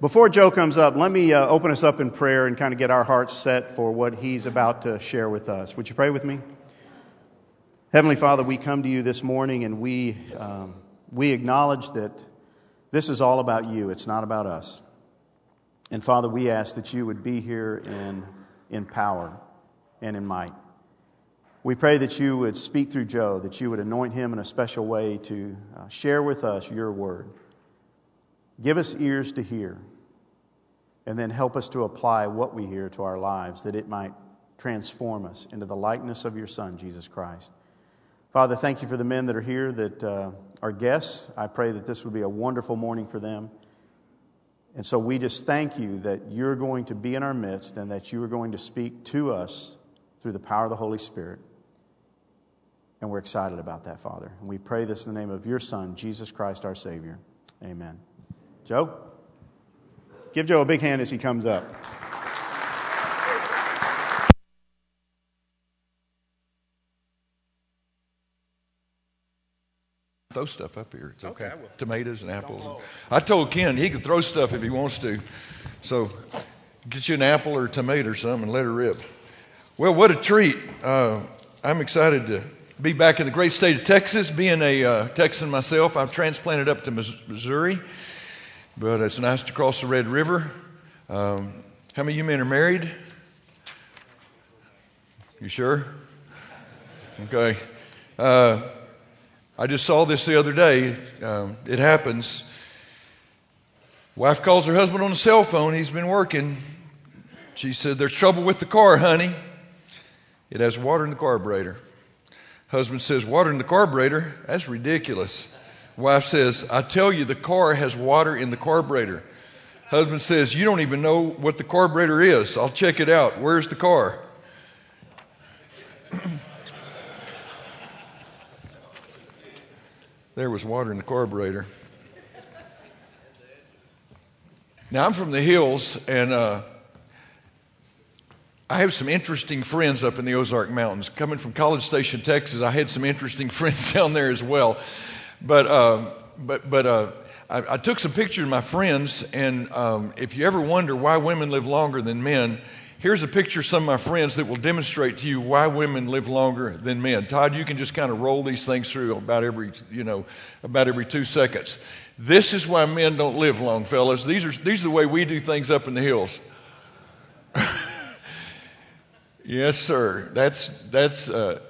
Before Joe comes up, let me uh, open us up in prayer and kind of get our hearts set for what he's about to share with us. Would you pray with me? Heavenly Father, we come to you this morning and we, um, we acknowledge that this is all about you. It's not about us. And Father, we ask that you would be here in, in power and in might. We pray that you would speak through Joe, that you would anoint him in a special way to uh, share with us your word. Give us ears to hear, and then help us to apply what we hear to our lives, that it might transform us into the likeness of your Son, Jesus Christ. Father, thank you for the men that are here that uh, are guests. I pray that this would be a wonderful morning for them. And so we just thank you that you're going to be in our midst and that you are going to speak to us through the power of the Holy Spirit. And we're excited about that, Father. And we pray this in the name of your Son, Jesus Christ, our Savior. Amen. Joe? Give Joe a big hand as he comes up. Throw stuff up here. It's okay. okay Tomatoes and apples. I told Ken he can throw stuff if he wants to. So get you an apple or a tomato or something and let her rip. Well, what a treat. Uh, I'm excited to be back in the great state of Texas. Being a uh, Texan myself, I've transplanted up to Missouri. But it's nice to cross the Red River. Um, how many of you men are married? You sure? Okay. Uh, I just saw this the other day. Um, it happens. Wife calls her husband on the cell phone. He's been working. She said, There's trouble with the car, honey. It has water in the carburetor. Husband says, Water in the carburetor? That's ridiculous. Wife says, I tell you, the car has water in the carburetor. Husband says, You don't even know what the carburetor is. I'll check it out. Where's the car? there was water in the carburetor. Now, I'm from the hills, and uh, I have some interesting friends up in the Ozark Mountains. Coming from College Station, Texas, I had some interesting friends down there as well. But uh, but but uh, I, I, took some pictures of my friends, and um, if you ever wonder why women live longer than men, here's a picture of some of my friends that will demonstrate to you why women live longer than men. Todd, you can just kind of roll these things through about every you know about every two seconds. This is why men don't live long, fellas. These are these are the way we do things up in the hills. yes, sir. That's that's. Uh,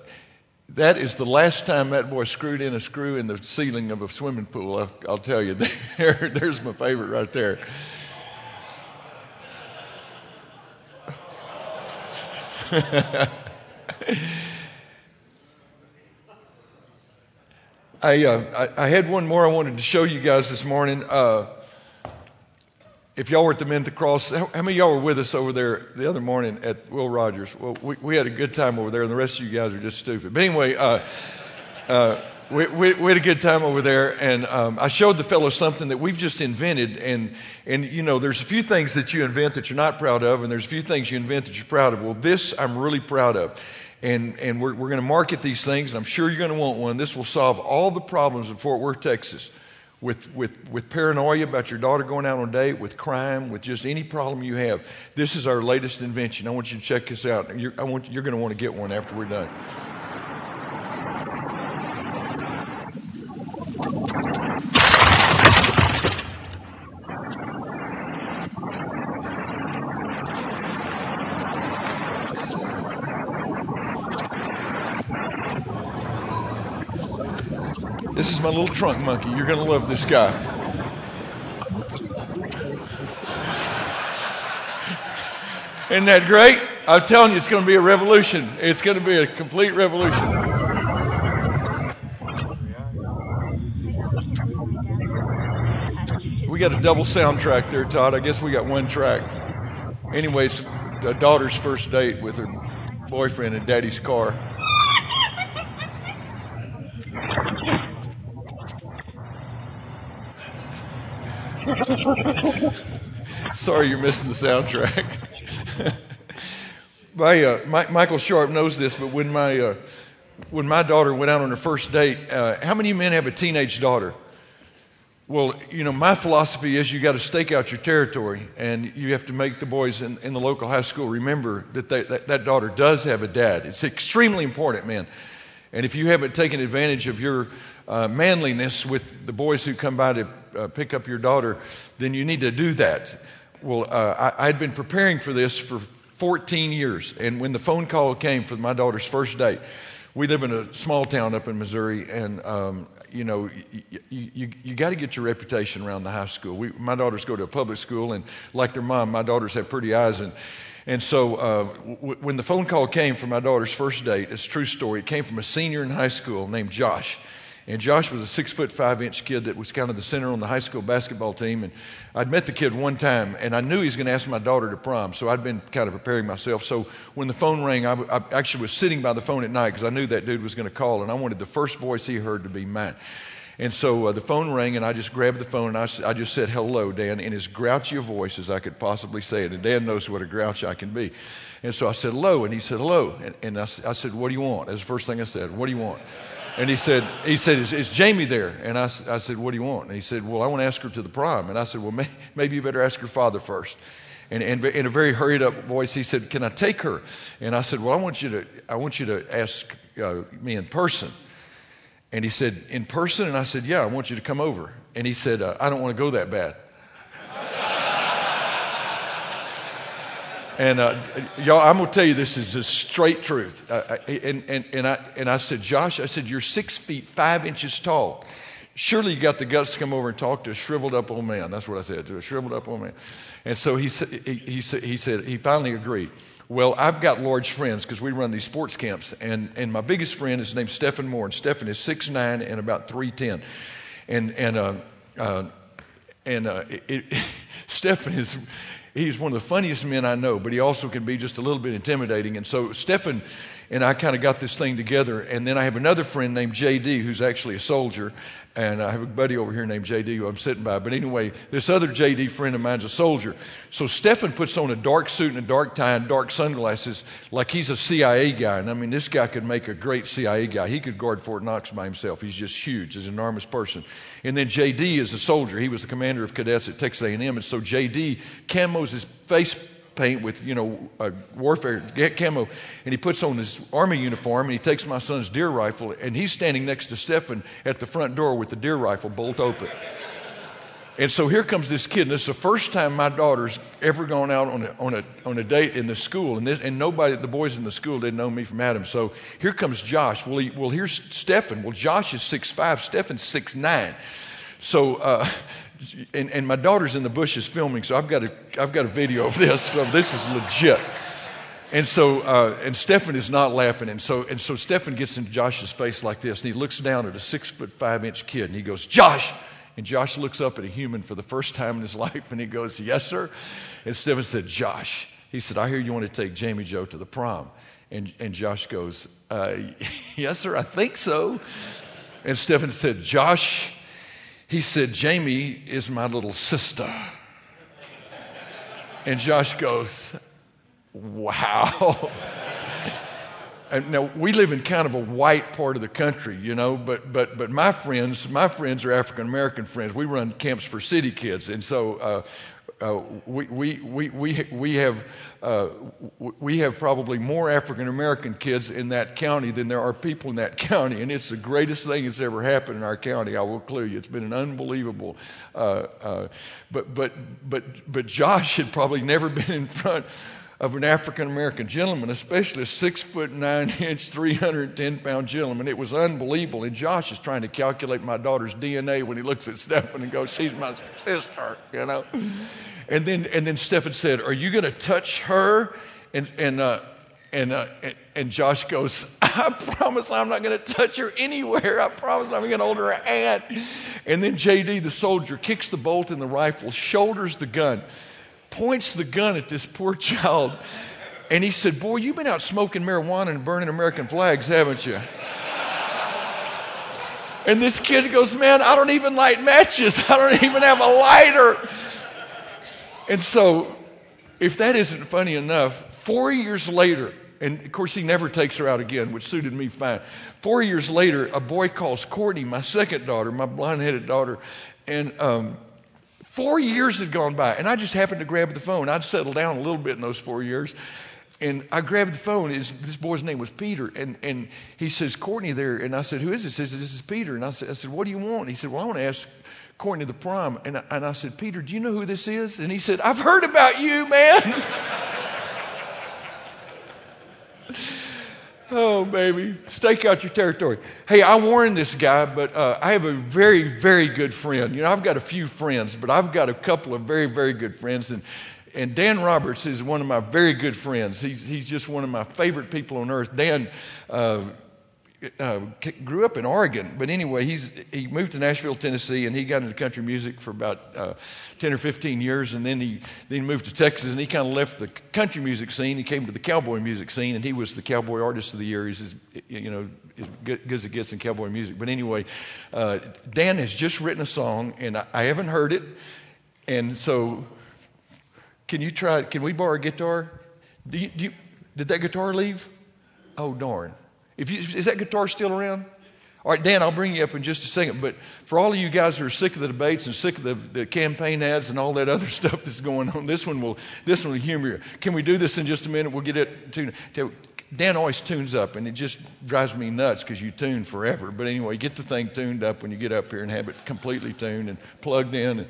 that is the last time that boy screwed in a screw in the ceiling of a swimming pool. I'll, I'll tell you. There, there's my favorite right there. I, uh, I, I had one more I wanted to show you guys this morning. Uh, if y'all were at the Men at the Cross, how, how, many of y'all were with us over there the other morning at Will Rogers? Well, we, we had a good time over there, and the rest of you guys are just stupid. But anyway, uh, uh, we, we, we, had a good time over there, and um, I showed the fellow something that we've just invented. And, and, you know, there's a few things that you invent that you're not proud of, and there's a few things you invent that you're proud of. Well, this I'm really proud of. And, and we're, we're going to market these things, and I'm sure you're going to want one. This will solve all the problems in Fort Worth, Texas with, with, with paranoia about your daughter going out on a date, with crime, with just any problem you have. This is our latest invention. I want you to check this out. You're, I want, you're going to want to get one after we're done. My little trunk monkey. You're going to love this guy. Isn't that great? I'm telling you, it's going to be a revolution. It's going to be a complete revolution. We got a double soundtrack there, Todd. I guess we got one track. Anyways, the daughter's first date with her boyfriend in daddy's car. Sorry you're missing the soundtrack. my, uh, my, Michael Sharp knows this, but when my, uh, when my daughter went out on her first date, uh, how many men have a teenage daughter? Well, you know, my philosophy is you got to stake out your territory, and you have to make the boys in, in the local high school remember that, they, that that daughter does have a dad. It's extremely important, man. And if you haven't taken advantage of your uh, manliness with the boys who come by to uh, pick up your daughter, then you need to do that. Well, uh, I, I'd been preparing for this for 14 years, and when the phone call came for my daughter's first date, we live in a small town up in Missouri, and um, you know, you, you, you got to get your reputation around the high school. We, my daughters go to a public school, and like their mom, my daughters have pretty eyes, and and so uh, w- when the phone call came for my daughter's first date, it's a true story. It came from a senior in high school named Josh. And Josh was a six foot five inch kid that was kind of the center on the high school basketball team. And I'd met the kid one time, and I knew he was going to ask my daughter to prom. So I'd been kind of preparing myself. So when the phone rang, I, I actually was sitting by the phone at night because I knew that dude was going to call, and I wanted the first voice he heard to be mine. And so uh, the phone rang, and I just grabbed the phone and I, I just said, Hello, Dan, in as grouchy a voice as I could possibly say it. And Dan knows what a grouch I can be. And so I said, Hello. And he said, Hello. And, and I, I said, What do you want? That's the first thing I said. What do you want? And he said, he said, is, is Jamie there? And I, I said, what do you want? And he said, well, I want to ask her to the prom. And I said, well, may, maybe you better ask her father first. And, and in a very hurried up voice, he said, can I take her? And I said, well, I want you to, I want you to ask uh, me in person. And he said, in person? And I said, yeah, I want you to come over. And he said, uh, I don't want to go that bad. And uh, y'all, I'm gonna tell you this is the straight truth. Uh, and, and, and, I, and I said, Josh, I said, you're six feet five inches tall. Surely you got the guts to come over and talk to a shriveled up old man. That's what I said to a shriveled up old man. And so he said, he, he, he said, he finally agreed. Well, I've got large friends because we run these sports camps, and, and my biggest friend is named Stephen Moore, and Stephen is six nine and about 3'10. And, and, uh, uh, and uh, it, it, Stephen is he's one of the funniest men I know, but he also can be just a little bit intimidating. And so Stephen and I kind of got this thing together. And then I have another friend named JD who's actually a soldier, and I have a buddy over here named JD who I'm sitting by. But anyway, this other JD friend of mine's a soldier. So Stephen puts on a dark suit and a dark tie and dark sunglasses like he's a CIA guy. And I mean, this guy could make a great CIA guy. He could guard Fort Knox by himself. He's just huge. He's an enormous person. And then JD is a soldier. He was the commander of cadets at Texas A&M. And so JD camos his face paint with, you know, a warfare camo, and he puts on his army uniform, and he takes my son's deer rifle, and he's standing next to Stephen at the front door with the deer rifle bolt open. And so here comes this kid, and this is the first time my daughter's ever gone out on a, on a, on a date in the school, and, this, and nobody, the boys in the school didn't know me from Adam. So here comes Josh. Well, he, well here's Stephen. Well, Josh is six five. Stephen's six nine. So uh, and, and my daughter's in the bushes filming, so I've got a I've got a video of this. So this is legit. And so uh, and Stephen is not laughing, and so and so Stephen gets into Josh's face like this, and he looks down at a six foot five inch kid, and he goes, Josh. And Josh looks up at a human for the first time in his life, and he goes, Yes, sir. And Stephen said, Josh. He said, I hear you want to take Jamie Joe to the prom. And, and Josh goes, uh, Yes, sir, I think so. And Stephen said, Josh, he said, Jamie is my little sister. And Josh goes, Wow. And now we live in kind of a white part of the country, you know, but but but my friends, my friends are African American friends. We run camps for city kids, and so uh, uh, we, we, we, we, we, have, uh, we have probably more African American kids in that county than there are people in that county, and it's the greatest thing that's ever happened in our county. I will clear you, it's been an unbelievable. Uh, uh but but but but Josh had probably never been in front of an African American gentleman, especially a six foot nine inch, 310 pound gentleman. It was unbelievable. And Josh is trying to calculate my daughter's DNA when he looks at Stephen and goes, She's my sister, you know. And then and then Stephen said, Are you going to touch her? And and uh, and, uh, and Josh goes, I promise I'm not going to touch her anywhere. I promise I'm going to hold her hand. And then JD, the soldier, kicks the bolt in the rifle, shoulders the gun points the gun at this poor child. And he said, Boy, you've been out smoking marijuana and burning American flags, haven't you? And this kid goes, Man, I don't even light matches. I don't even have a lighter. And so, if that isn't funny enough, four years later, and of course, he never takes her out again, which suited me fine. Four years later, a boy calls Courtney, my second daughter, my blonde headed daughter, And um, four years had gone by, and I just happened to grab the phone. I'd settled down a little bit in those four years. And I grabbed the phone. His, this boy's name was Peter. And, and he says, Courtney there. And I said, Who is this? He says, This is Peter. And I said, I said, What do you want? He said, Well, I want to ask Courtney the prom. And I, and I said, Peter, do you know who this is? And he said, I've heard about you, man. Oh, baby. Stake out your territory. Hey, I warned this guy, but uh, I have a very, very good friend. You know, I've got a few friends, but I've got a couple of very, very good friends. And, and Dan Roberts is one of my very good friends. He's, he's just one of my favorite people on earth. Dan uh, uh, grew up in Oregon, but anyway, he's he moved to Nashville, Tennessee, and he got into country music for about uh, 10 or 15 years, and then he then he moved to Texas, and he kind of left the country music scene. He came to the cowboy music scene, and he was the cowboy artist of the year. He's as, you know as good, as it gets in cowboy music. But anyway, uh, Dan has just written a song, and I, I haven't heard it, and so can you try? Can we borrow a guitar? Do you, do you, did that guitar leave? Oh darn. If you, is that guitar still around? All right, Dan, I'll bring you up in just a second. But for all of you guys who are sick of the debates and sick of the, the campaign ads and all that other stuff that's going on, this one will this one will humor you. Can we do this in just a minute? We'll get it tuned. Dan always tunes up, and it just drives me nuts because you tune forever. But anyway, get the thing tuned up when you get up here and have it completely tuned and plugged in. And,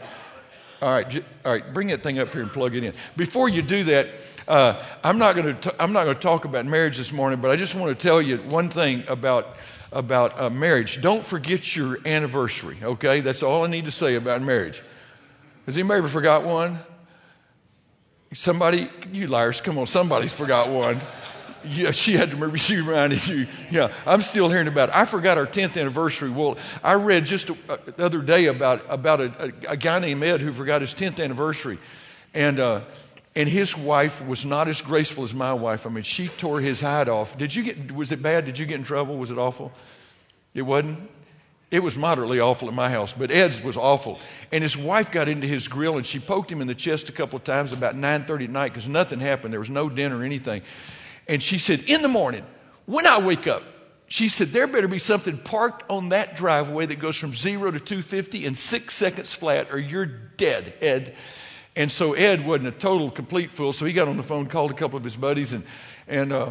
all right, all right, bring that thing up here and plug it in. Before you do that, uh, I'm not going to I'm not going to talk about marriage this morning, but I just want to tell you one thing about about uh, marriage. Don't forget your anniversary. Okay, that's all I need to say about marriage. Has anybody ever forgot one? Somebody, you liars, come on, somebody's forgot one. Yeah, she had to remember. She reminded you. Yeah, I'm still hearing about it. I forgot our 10th anniversary. Well, I read just a, uh, the other day about about a, a, a, guy named Ed who forgot his 10th anniversary, and uh, and his wife was not as graceful as my wife. I mean, she tore his hide off. Did you get, was it bad? Did you get in trouble? Was it awful? It wasn't? It was moderately awful at my house, but Ed's was awful. And his wife got into his grill and she poked him in the chest a couple of times about 9:30 at night because nothing happened. There was no dinner or anything. And she said, "In the morning, when I wake up, she said there better be something parked on that driveway that goes from zero to 250 in six seconds flat, or you're dead, Ed." And so Ed wasn't a total complete fool, so he got on the phone, called a couple of his buddies, and and uh,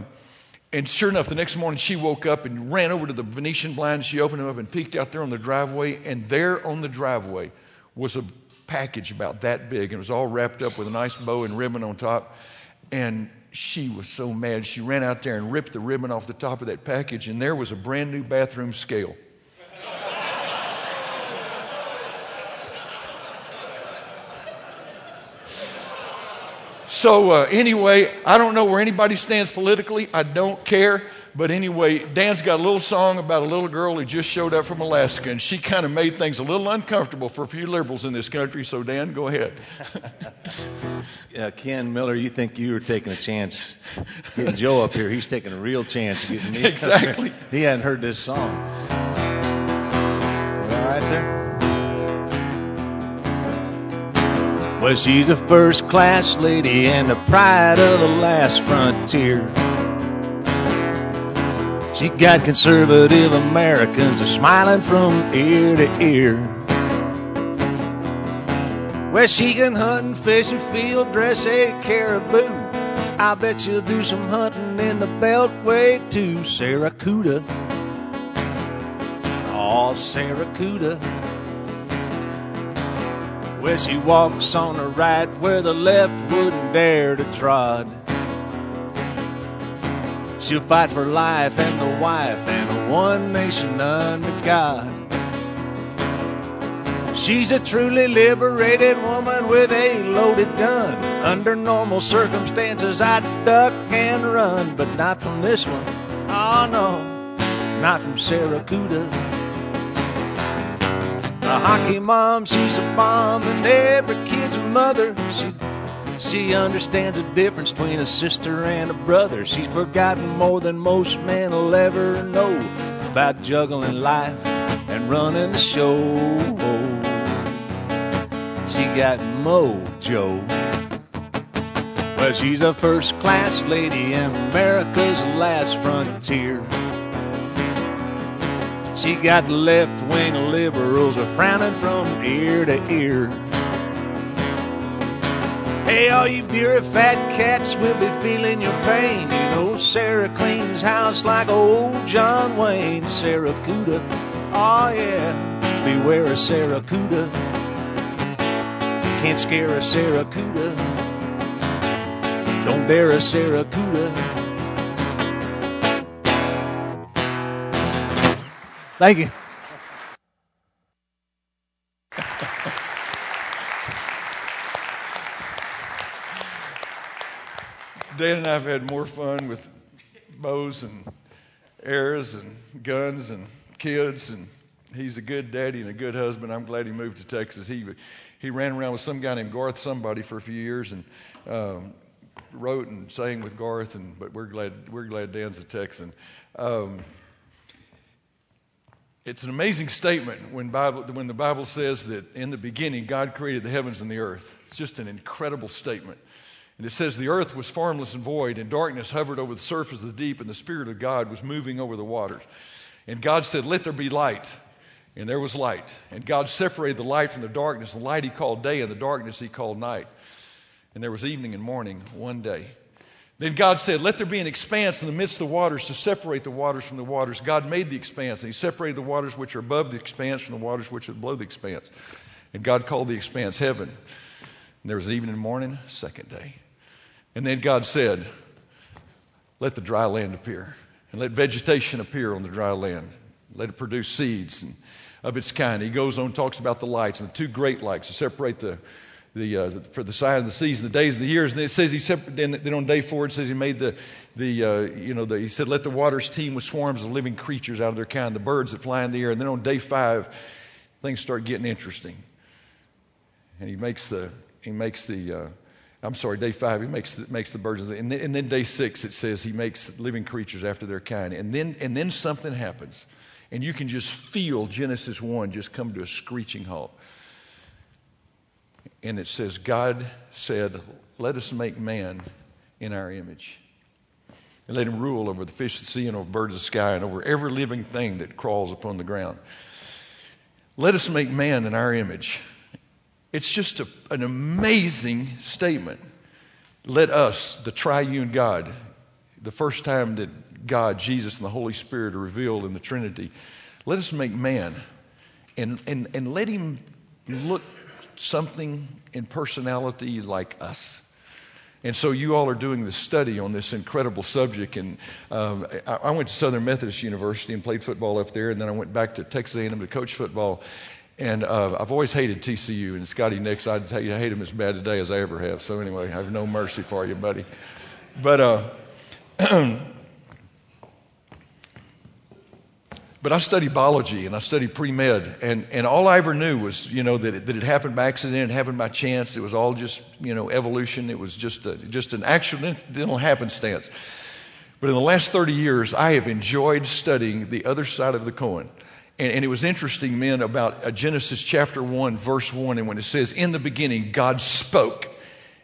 and sure enough, the next morning she woke up and ran over to the Venetian blinds. She opened them up and peeked out there on the driveway, and there on the driveway was a package about that big, and it was all wrapped up with a nice bow and ribbon on top. And she was so mad, she ran out there and ripped the ribbon off the top of that package, and there was a brand new bathroom scale. So, uh, anyway, I don't know where anybody stands politically. I don't care. But anyway, Dan's got a little song about a little girl who just showed up from Alaska, and she kind of made things a little uncomfortable for a few liberals in this country. So, Dan, go ahead. yeah, Ken Miller, you think you were taking a chance getting Joe up here? He's taking a real chance getting me. Exactly. he hadn't heard this song. All right there. Well, she's a first class lady and the pride of the last frontier. She got conservative Americans a smiling from ear to ear. Well, she can hunt and fish and field dress a caribou. I bet she'll do some hunting in the Beltway too, Sarracuda. Oh, Sarracuda. Well, she walks on the right where the left wouldn't dare to trod. She'll fight for life and the wife and one nation under God. She's a truly liberated woman with a loaded gun. Under normal circumstances, I'd duck and run, but not from this one. Oh no, not from Sarracuda. A hockey mom, she's a bomb, and every kid's mother. She she understands the difference between a sister and a brother. She's forgotten more than most men will ever know about juggling life and running the show. She got mojo. Well, she's a first class lady in America's last frontier. She got the left wing liberals a frowning from ear to ear. Hey, all you bureaucrat cats will be feeling your pain. You know, Sarah cleans house like old John Wayne. Sarah Cuda, oh yeah, beware of Sarah Cuda. Can't scare a Sarah Cuda. Don't dare a Sarah Cuda. Thank you. Dan and I have had more fun with bows and arrows and guns and kids, and he's a good daddy and a good husband. I'm glad he moved to Texas. He he ran around with some guy named Garth somebody for a few years and um, wrote and sang with Garth. And but we're glad we're glad Dan's a Texan. Um, it's an amazing statement when Bible when the Bible says that in the beginning God created the heavens and the earth. It's just an incredible statement. And it says, The earth was formless and void, and darkness hovered over the surface of the deep, and the Spirit of God was moving over the waters. And God said, Let there be light. And there was light. And God separated the light from the darkness. The light he called day, and the darkness he called night. And there was evening and morning one day. Then God said, Let there be an expanse in the midst of the waters to separate the waters from the waters. God made the expanse, and He separated the waters which are above the expanse from the waters which are below the expanse. And God called the expanse heaven. And there was evening and morning, second day. And then God said, Let the dry land appear, and let vegetation appear on the dry land. Let it produce seeds and of its kind. He goes on, talks about the lights and the two great lights to separate the, the uh, for the sign of the seasons, the days and the years. And then it says he separated. Then, then on day four, it says he made the the uh, you know the, he said let the waters teem with swarms of living creatures out of their kind, the birds that fly in the air. And then on day five, things start getting interesting. And he makes the he makes the uh, I'm sorry, day five, he makes the, makes the birds. And then, and then day six, it says he makes living creatures after their kind. And then, and then something happens. And you can just feel Genesis 1 just come to a screeching halt. And it says, God said, Let us make man in our image. And let him rule over the fish of the sea and over birds of the sky and over every living thing that crawls upon the ground. Let us make man in our image. It's just a, an amazing statement. Let us, the triune God, the first time that God, Jesus, and the Holy Spirit are revealed in the Trinity, let us make man and, and, and let him look something in personality like us. And so you all are doing this study on this incredible subject. And um, I, I, went to Southern Methodist University and played football up there, and then I went back to Texas A&M to coach football. And uh, I've always hated TCU and Scotty Nix. I'd tell you, I hate him as bad today as I ever have. So anyway, I have no mercy for you, buddy. But uh, but I studied biology and I studied pre med, and and all I ever knew was you know that it, that it happened by accident, it happened by chance. It was all just you know evolution. It was just a, just an accidental happenstance. But in the last 30 years, I have enjoyed studying the other side of the coin. And, and, it was interesting, men, about uh, Genesis chapter 1, verse 1, and when it says, In the beginning, God spoke.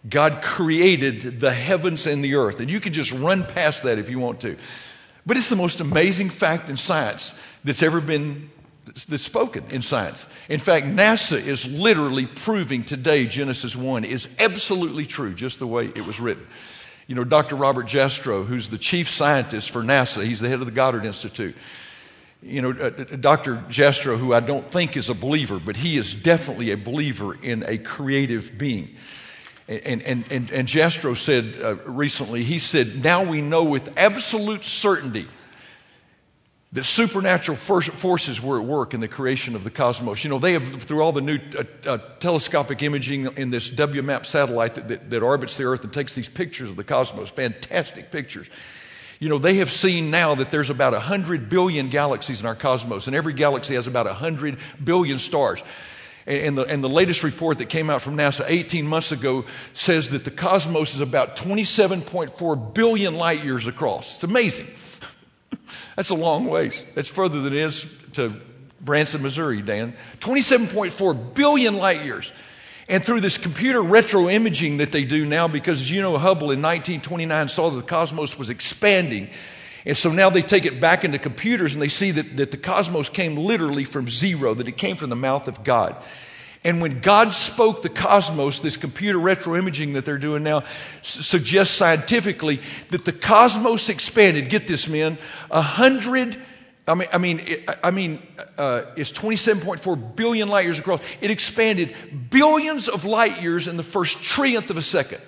God created the heavens and the earth. And you can just run past that if you want to. But it's the most amazing fact in science that's ever been that's spoken in science. In fact, NASA is literally proving today Genesis 1 is absolutely true, just the way it was written. You know, Dr. Robert Jastrow, who's the chief scientist for NASA, he's the head of the Goddard Institute you know, uh, Dr. Jastrow, who I don't think is a believer, but he is definitely a believer in a creative being. And, and, and, and Jastrow said uh, recently, he said, now we know with absolute certainty that supernatural forces were at work in the creation of the cosmos. You know, they have, through all the new uh, uh, telescopic imaging in this WMAP satellite that, that, that orbits the Earth and takes these pictures of the cosmos, fantastic pictures. You know, they have seen now that there's about 100 billion galaxies in our cosmos, and every galaxy has about 100 billion stars. And the, and the latest report that came out from NASA 18 months ago says that the cosmos is about 27.4 billion light years across. It's amazing. That's a long ways. That's further than it is to Branson, Missouri, Dan. 27.4 billion light years. And through this computer retro imaging that they do now, because as you know, Hubble in 1929 saw that the cosmos was expanding. And so now they take it back into computers and they see that, that the cosmos came literally from zero, that it came from the mouth of God. And when God spoke the cosmos, this computer retro imaging that they're doing now suggests scientifically that the cosmos expanded. Get this, men, a hundred. I mean, I mean, I mean, uh, it's 27.4 billion light years across. It expanded billions of light years in the first trillionth of a second.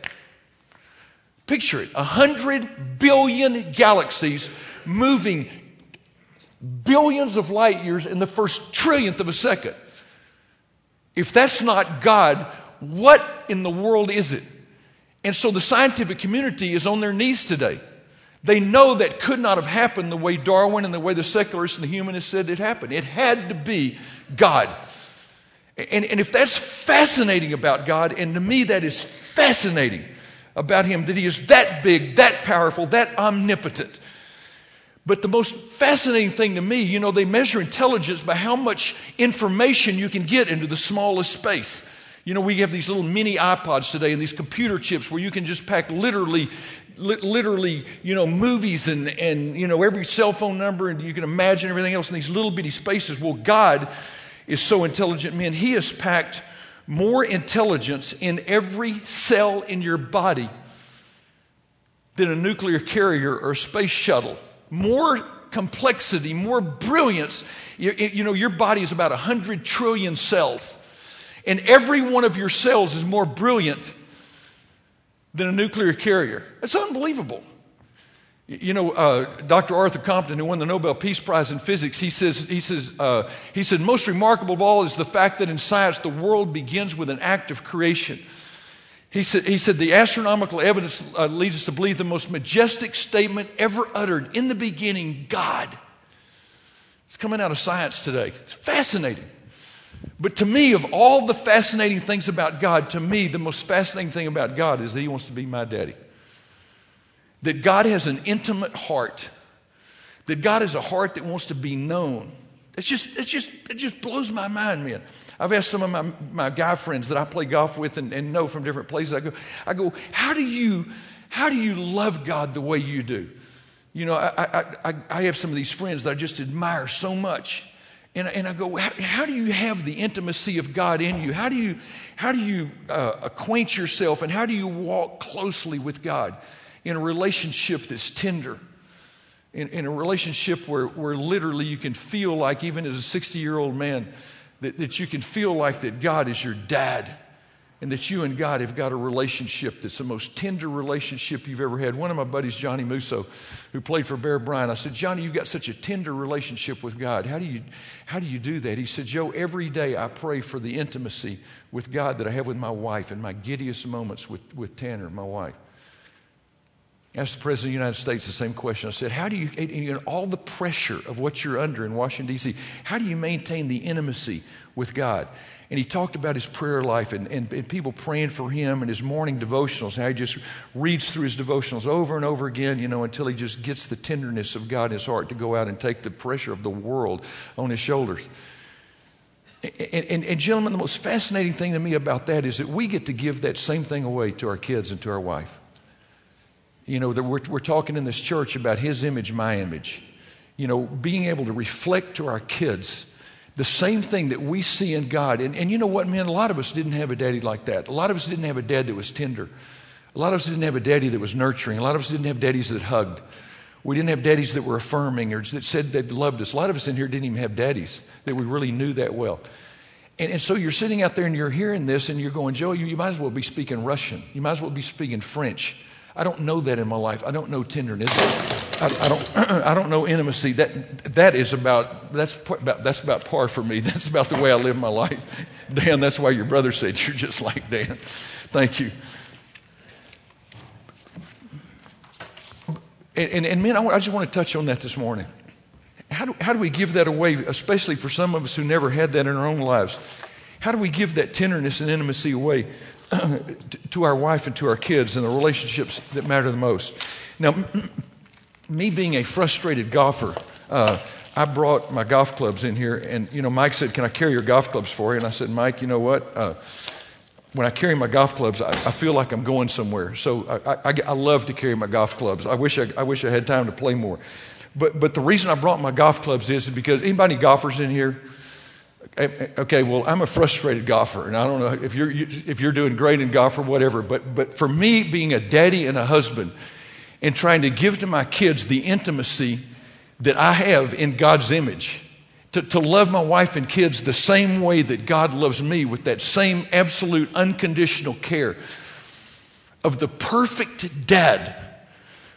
Picture it: a hundred billion galaxies moving billions of light years in the first trillionth of a second. If that's not God, what in the world is it? And so the scientific community is on their knees today. They know that could not have happened the way Darwin and the way the secularists and the humanists said it happened. It had to be God. And, and if that's fascinating about God, and to me that is fascinating about Him, that He is that big, that powerful, that omnipotent, but the most fascinating thing to me, you know, they measure intelligence by how much information you can get into the smallest space. You know, we have these little mini iPods today and these computer chips where you can just pack literally, li- literally, you know, movies and, and, you know, every cell phone number and you can imagine everything else in these little bitty spaces. Well, God is so intelligent, man. He has packed more intelligence in every cell in your body than a nuclear carrier or a space shuttle more complexity, more brilliance. You, you, know, your body is about 100 trillion cells. And every one of your cells is more brilliant than a nuclear carrier. It's unbelievable. You know, uh, Dr. Arthur Compton, who won the Nobel Peace Prize in Physics, he says, he says, uh, he said, most remarkable of all is the fact that in science the world begins with an act of creation. He said, he said the astronomical evidence uh, leads us to believe the most majestic statement ever uttered in the beginning, God. It's coming out of science today. It's fascinating. But to me, of all the fascinating things about God, to me, the most fascinating thing about God is that He wants to be my daddy. That God has an intimate heart. That God has a heart that wants to be known. It's just, it's just, it just blows my mind, man. I've asked some of my, my guy friends that I play golf with and, and know from different places. I go, I go, how do you, how do you love God the way you do? You know, I, I, I, I have some of these friends that I just admire so much. And, and I go, how, how, do you have the intimacy of God in you? How do you, how do you uh, acquaint yourself and how do you walk closely with God in a relationship that's tender? In, in a relationship where, where literally you can feel like, even as a 60 year old man, that, that you can feel like that God is your dad and that you and God have got a relationship that's the most tender relationship you've ever had. One of my buddies, Johnny Musso, who played for Bear Bryant, I said, Johnny, you've got such a tender relationship with God. How do you, how do, you do that? He said, Joe, every day I pray for the intimacy with God that I have with my wife in my giddiest moments with, with Tanner, my wife. Asked the President of the United States the same question. I said, How do you, in all the pressure of what you're under in Washington, D.C., how do you maintain the intimacy with God? And he talked about his prayer life and, and, and, people praying for him and his morning devotionals, how he just reads through his devotionals over and over again, you know, until he just gets the tenderness of God in his heart to go out and take the pressure of the world on his shoulders. And, and, and gentlemen, the most fascinating thing to me about that is that we get to give that same thing away to our kids and to our wife. You know, we're, we're talking in this church about his image, my image. You know, being able to reflect to our kids the same thing that we see in God. And, and you know what, man? A lot of us didn't have a daddy like that. A lot of us didn't have a dad that was tender. A lot of us didn't have a daddy that was nurturing. A lot of us didn't have daddies that hugged. We didn't have daddies that were affirming or that said they loved us. A lot of us in here didn't even have daddies that we really knew that well. And, and so you're sitting out there and you're hearing this and you're going, Joe, you, you might as well be speaking Russian. You might as well be speaking French. I don't know that in my life. I don't know tenderness. I, I don't. I don't know intimacy. That that is about that's about that's about par for me. That's about the way I live my life. Dan, that's why your brother said you're just like Dan. Thank you. And, and, and men, I, I just want to touch on that this morning. How do, how do we give that away, especially for some of us who never had that in our own lives? How do we give that tenderness and intimacy away to our wife and to our kids and the relationships that matter the most. Now, me being a frustrated golfer, uh, I brought my golf clubs in here, and you know, Mike said, "Can I carry your golf clubs for you?" And I said, "Mike, you know what? Uh, when I carry my golf clubs, I, I feel like I'm going somewhere. So I, I, I love to carry my golf clubs. I wish I, I wish I had time to play more. But but the reason I brought my golf clubs is because anybody golfers in here? Okay, well I'm a frustrated golfer, and I don't know if you're if you're doing great in golf or whatever. But but for me, being a daddy and a husband, and trying to give to my kids the intimacy that I have in God's image to, to love my wife and kids the same way that God loves me with that same absolute unconditional care of the perfect dad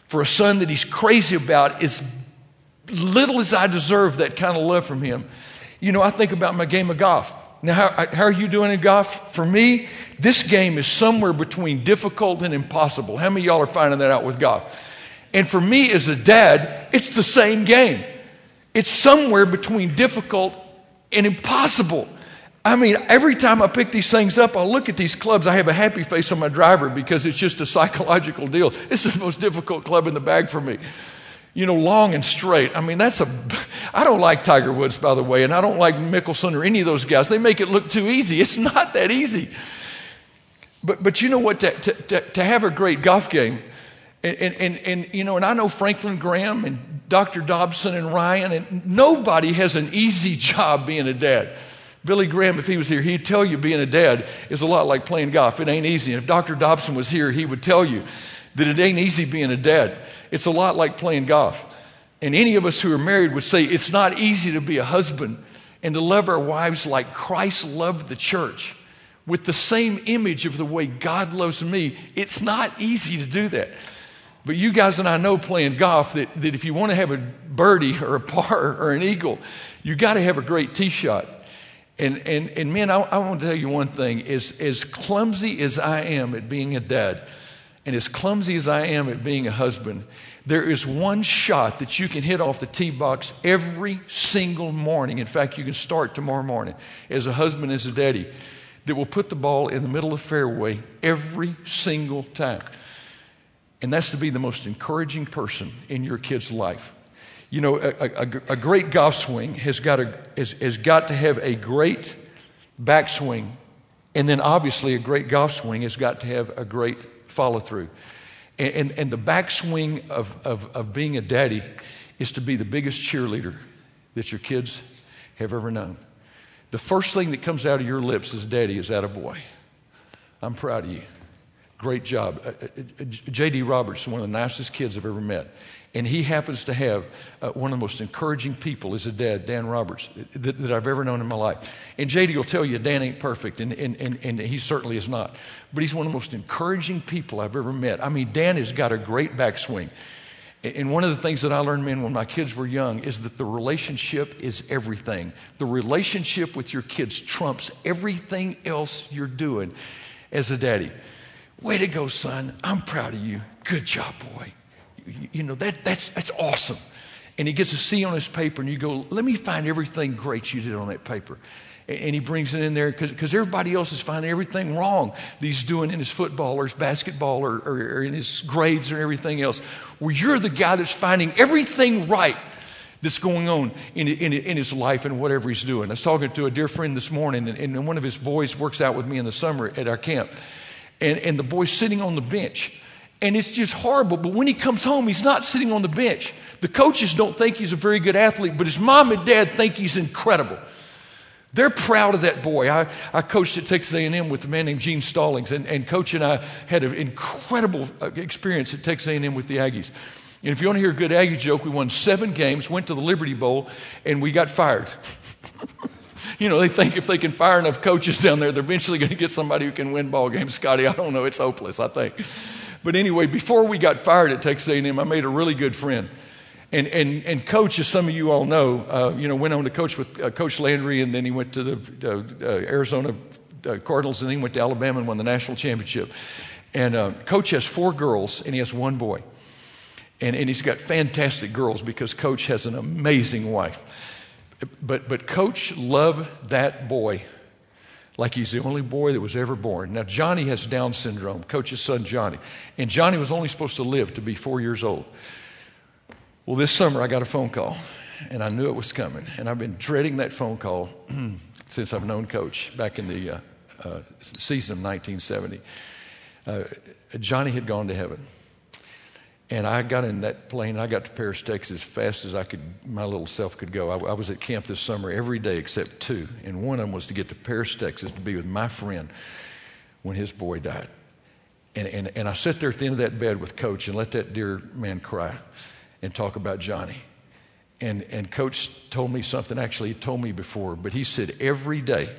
for a son that he's crazy about as little as I deserve that kind of love from him. You know, I think about my game of golf. Now, how, how, are you doing in golf? For me, this game is somewhere between difficult and impossible. How many y'all are finding that out with golf? And for me as a dad, it's the same game. It's somewhere between difficult and impossible. I mean, every time I pick these things up, I look at these clubs. I have a happy face on my driver because it's just a psychological deal. This is the most difficult club in the bag for me. You know, long and straight. I mean, that's a. I don't like Tiger Woods, by the way, and I don't like Mickelson or any of those guys. They make it look too easy. It's not that easy. But, but you know what? To, to, to, have a great golf game, and, and, and, and, you know, and I know Franklin Graham and Dr. Dobson and Ryan, and nobody has an easy job being a dad. Billy Graham, if he was here, he'd tell you being a dad is a lot like playing golf. It ain't easy. And if Dr. Dobson was here, he would tell you that it ain't easy being a dad. It's a lot like playing golf. And any of us who are married would say it's not easy to be a husband and to love our wives like Christ loved the church with the same image of the way God loves me. It's not easy to do that. But you guys and I know playing golf that, that if you want to have a birdie or a par or an eagle, you got to have a great tee shot. And, and, and man, I, I want to tell you one thing. As, as clumsy as I am at being a dad, and as clumsy as I am at being a husband, there is one shot that you can hit off the tee box every single morning. In fact, you can start tomorrow morning as a husband, as a daddy, that will put the ball in the middle of the fairway every single time and that's to be the most encouraging person in your kid's life. You know, a, a, a great golf swing has got, a, has, has got to have a great backswing, and then obviously a great golf swing has got to have a great follow through. And, and, and the backswing of, of, of being a daddy is to be the biggest cheerleader that your kids have ever known. The first thing that comes out of your lips as daddy is that a boy. I'm proud of you. Great job. Uh, uh, uh J.D. Roberts, one of the nicest kids I've ever met. And he happens to have uh, one of the most encouraging people as a dad, Dan Roberts, that, that, I've ever known in my life. And JD will tell you Dan ain't perfect, and, and, and, and he certainly is not. But he's one of the most encouraging people I've ever met. I mean, Dan has got a great backswing. And one of the things that I learned, man, when my kids were young is that the relationship is everything. The relationship with your kids trumps everything else you're doing as a daddy. Way to go, son. I'm proud of you. Good job, boy. You, know, that, that's, that's awesome. And he gets a C on his paper, and you go, Let me find everything great you did on that paper. And he brings it in there because everybody else is finding everything wrong that he's doing in his football or his basketball or, or, or in his grades or everything else. Well, you're the guy that's finding everything right that's going on in, in, in, his life and whatever he's doing. I was talking to a dear friend this morning, and, and one of his boys works out with me in the summer at our camp and, and the boy's sitting on the bench. And it's just horrible. But when he comes home, he's not sitting on the bench. The coaches don't think he's a very good athlete, but his mom and dad think he's incredible. They're proud of that boy. I, I coached at Texas A&M with a man named Gene Stallings, and, and Coach and I had an incredible uh, experience at Texas A&M with the Aggies. And if you want to hear a good Aggie joke, we won seven games, went to the Liberty Bowl, and we got fired. you know, they think if they can fire enough coaches down there, they're eventually going to get somebody who can win ball games. Scotty, I don't know. It's hopeless, I think. But anyway, before we got fired at Texas A&M, I made a really good friend. And, and, and coach, as some of you all know, uh, you know, went on to coach with uh, Coach Landry, and then he went to the uh, Arizona uh, Cardinals, and then he went to Alabama and won the national championship. And uh, coach has four girls, and he has one boy. And, and he's got fantastic girls because coach has an amazing wife. But, but Coach loved that boy like he's the only boy that was ever born. Now, Johnny has Down syndrome, Coach's son, Johnny. And Johnny was only supposed to live to be four years old. Well, this summer I got a phone call, and I knew it was coming. And I've been dreading that phone call since I've known Coach back in the uh, uh, season of 1970. Uh, Johnny had gone to heaven. And I got in that plane. I got to Paris, Texas, as fast as I could, my little self could go. I, I was at camp this summer every day except two, and one of them was to get to Paris, Texas, to be with my friend when his boy died. And, and, and I sat there at the end of that bed with Coach and let that dear man cry and talk about Johnny. And, and Coach told me something, actually, he told me before, but he said every day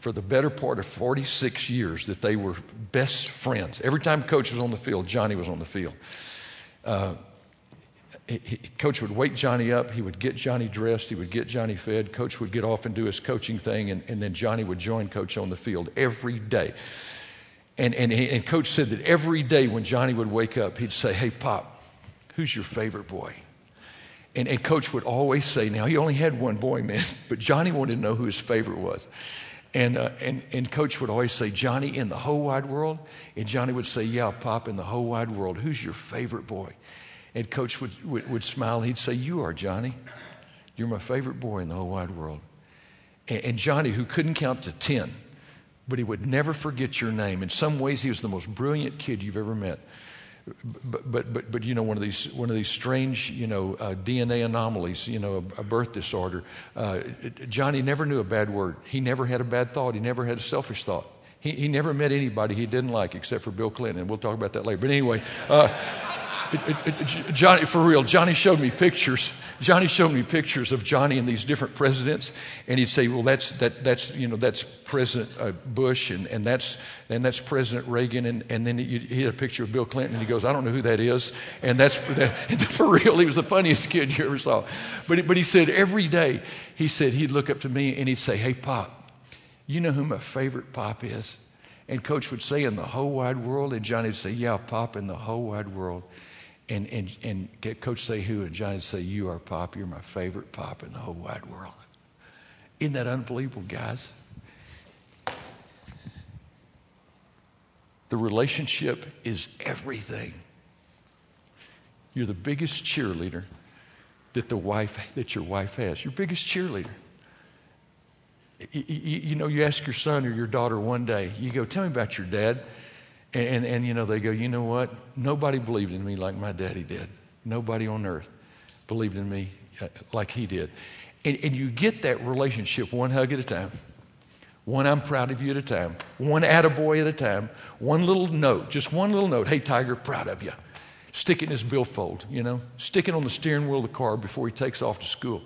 for the better part of 46 years that they were best friends. Every time Coach was on the field, Johnny was on the field. Uh, he, Coach would wake Johnny up. He would get Johnny dressed. He would get Johnny fed. Coach would get off and do his coaching thing, and, and then Johnny would join Coach on the field every day. And, and, and Coach said that every day when Johnny would wake up, he'd say, Hey, Pop, who's your favorite boy? And, and Coach would always say, Now, he only had one boy, man, but Johnny wanted to know who his favorite was. And, uh, and, and Coach would always say, Johnny, in the whole wide world? And Johnny would say, Yeah, Pop, in the whole wide world. Who's your favorite boy? And Coach would, would, would smile. He'd say, You are, Johnny. You're my favorite boy in the whole wide world. And, and Johnny, who couldn't count to 10, but he would never forget your name. In some ways, he was the most brilliant kid you've ever met. But, but, but, but you know, one of these, one of these strange, you know, uh, DNA anomalies, you know, a, a birth disorder. Uh, Johnny never knew a bad word. He never had a bad thought. He never had a selfish thought. He, he never met anybody he didn't like except for Bill Clinton. And we'll talk about that later. But anyway, uh, Johnny, for real, Johnny showed me pictures. Johnny showed me pictures of Johnny and these different presidents, and he'd say, "Well, that's that, that's you know that's President uh, Bush, and, and that's and that's President Reagan, and, and then he, had a picture of Bill Clinton, and he goes, "I don't know who that is," and that's that, for real. He was the funniest kid you ever saw. But but he said every day, he said he'd look up to me and he'd say, "Hey, Pop, you know who my favorite Pop is?" And Coach would say, "In the whole wide world," and Johnny'd say, "Yeah, Pop, in the whole wide world." And, and, and coach say who, and Johnny say, You are Pop. You're my favorite Pop in the whole wide world. Isn't that unbelievable, guys? The relationship is everything. You're the biggest cheerleader that the wife that your wife has. Your biggest cheerleader. You, you, you know, you ask your son or your daughter one day, you go, Tell me about your dad. And, and, and, you know, they go, you know what? Nobody believed in me like my daddy did. Nobody on earth believed in me uh, like he did. And, and you get that relationship one hug at a time, one I'm proud of you at a time, one attaboy at a time, one little note, just one little note. Hey, Tiger, proud of you. Stick it in his billfold, you know, stick it on the steering wheel of the car before he takes off to school.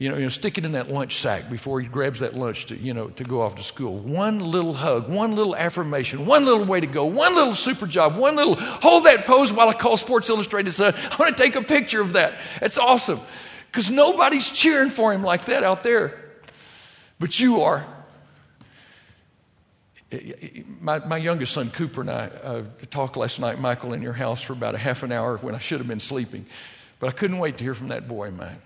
You know, you know, stick it in that lunch sack before he grabs that lunch to, you know, to go off to school. One little hug, one little affirmation, one little way to go, one little super job, one little hold that pose while I call Sports Illustrated. Son, I want to take a picture of that. It's awesome because nobody's cheering for him like that out there, but you are. My, my youngest son Cooper and I uh, talked last night, Michael, in your house for about a half an hour when I should have been sleeping, but I couldn't wait to hear from that boy, man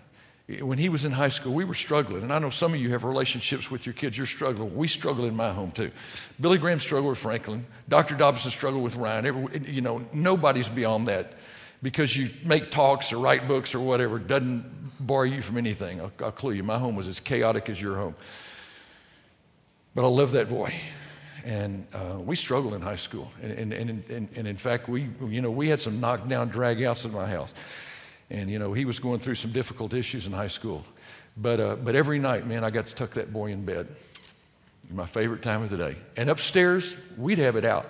when he was in high school, we were struggling. And I know some of you have relationships with your kids. You're struggling. We struggle in my home too. Billy Graham struggled with Franklin. Dr. Dobson struggled with Ryan. Every, you know, nobody's beyond that. Because you make talks or write books or whatever doesn't bar you from anything. I'll, I'll clue you. My home was as chaotic as your home. But I love that boy. And uh, we struggled in high school. And, and, and, and, in fact, we, you know, we had some knockdown dragouts in my house. And, you know, he was going through some difficult issues in high school. But, uh, but every night, man, I got to tuck that boy in bed. My favorite time of the day. And upstairs, we'd have it out.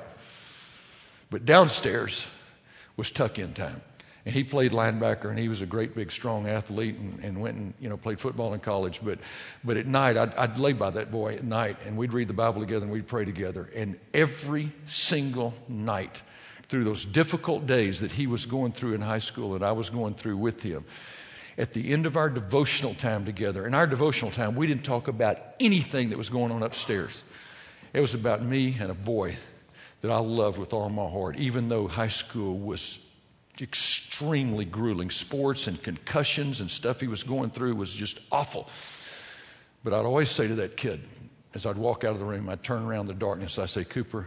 But downstairs was tuck in time. And he played linebacker, and he was a great, big, strong athlete, and, and went and you know played football in college. But but at night, I'd, I'd lay by that boy at night, and we'd read the Bible together, and we'd pray together. And every single night, through those difficult days that he was going through in high school and I was going through with him. At the end of our devotional time together, in our devotional time, we didn't talk about anything that was going on upstairs. It was about me and a boy that I loved with all my heart, even though high school was extremely grueling. Sports and concussions and stuff he was going through was just awful. But I'd always say to that kid, as I'd walk out of the room, I'd turn around in the darkness, I'd say, Cooper,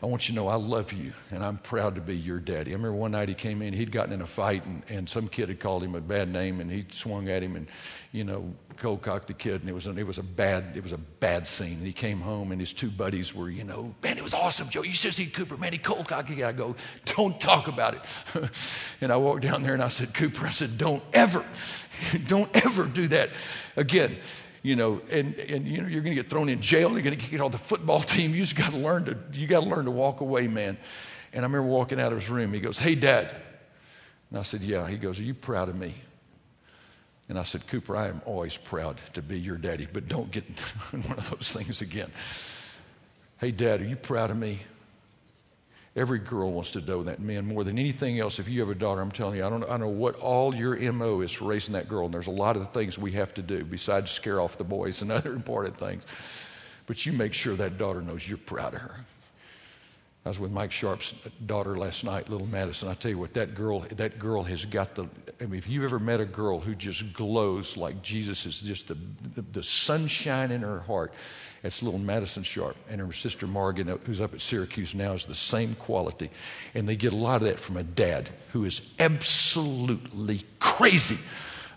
I want you to know I love you and I'm proud to be your daddy. I remember one night he came in, he'd gotten in a fight and, and some kid had called him a bad name and he swung at him and, you know, cold cocked the kid and it was, a, it was a bad, it was a bad scene. And he came home and his two buddies were, you know, man, it was awesome, Joe. You should see Cooper, man, he cold cocked the I go, don't talk about it. and I walked down there and I said, Cooper, I said, don't ever, don't ever do that again you know, and, and you know, you're going to get thrown in jail. You're going to get on the football team. You just got to learn to, you got to learn to walk away, man. And I remember walking out of his room. He goes, "Hey, Dad," and I said, "Yeah." He goes, "Are you proud of me?" And I said, "Cooper, I am always proud to be your daddy, but don't get in one of those things again." Hey, Dad, are you proud of me? Every girl wants to know that man more than anything else. If you have a daughter, I'm telling you, I don't I know what all your MO is for raising that girl. And there's a lot of things we have to do besides scare off the boys and other important things. But you make sure that daughter knows you're proud of her. I was with Mike Sharp's daughter last night, little Madison. I tell you what, that girl, that girl has got the. I mean, if you've ever met a girl who just glows like Jesus is just the the, the sunshine in her heart, it's little Madison Sharp and her sister Morgan, uh, who's up at Syracuse now, is the same quality. And they get a lot of that from a dad who is absolutely crazy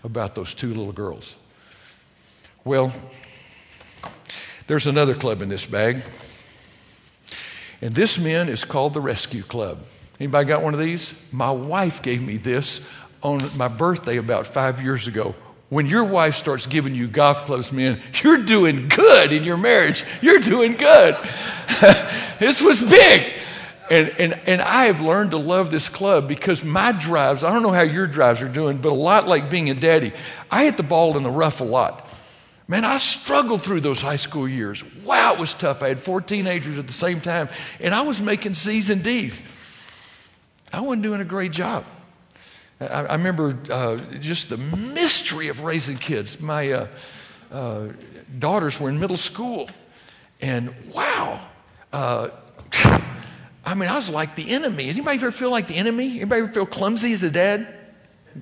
about those two little girls. Well, there's another club in this bag. And this men is called the Rescue Club. Anybody got one of these? My wife gave me this on my birthday about five years ago when your wife starts giving you golf clubs, man, you're doing good in your marriage. You're doing good. this was big. And, and, and I have learned to love this club because my drives, I don't know how your drives are doing, but a lot like being a daddy, I hit the ball in the rough a lot. Man, I struggled through those high school years. Wow, it was tough. I had four teenagers at the same time, and I was making C's and D's. I wasn't doing a great job. I, I remember uh, just the mystery of raising kids. My uh, uh, daughters were in middle school, and wow, uh, I mean, I was like the enemy. Does anybody ever feel like the enemy? Anybody ever feel clumsy as a dad?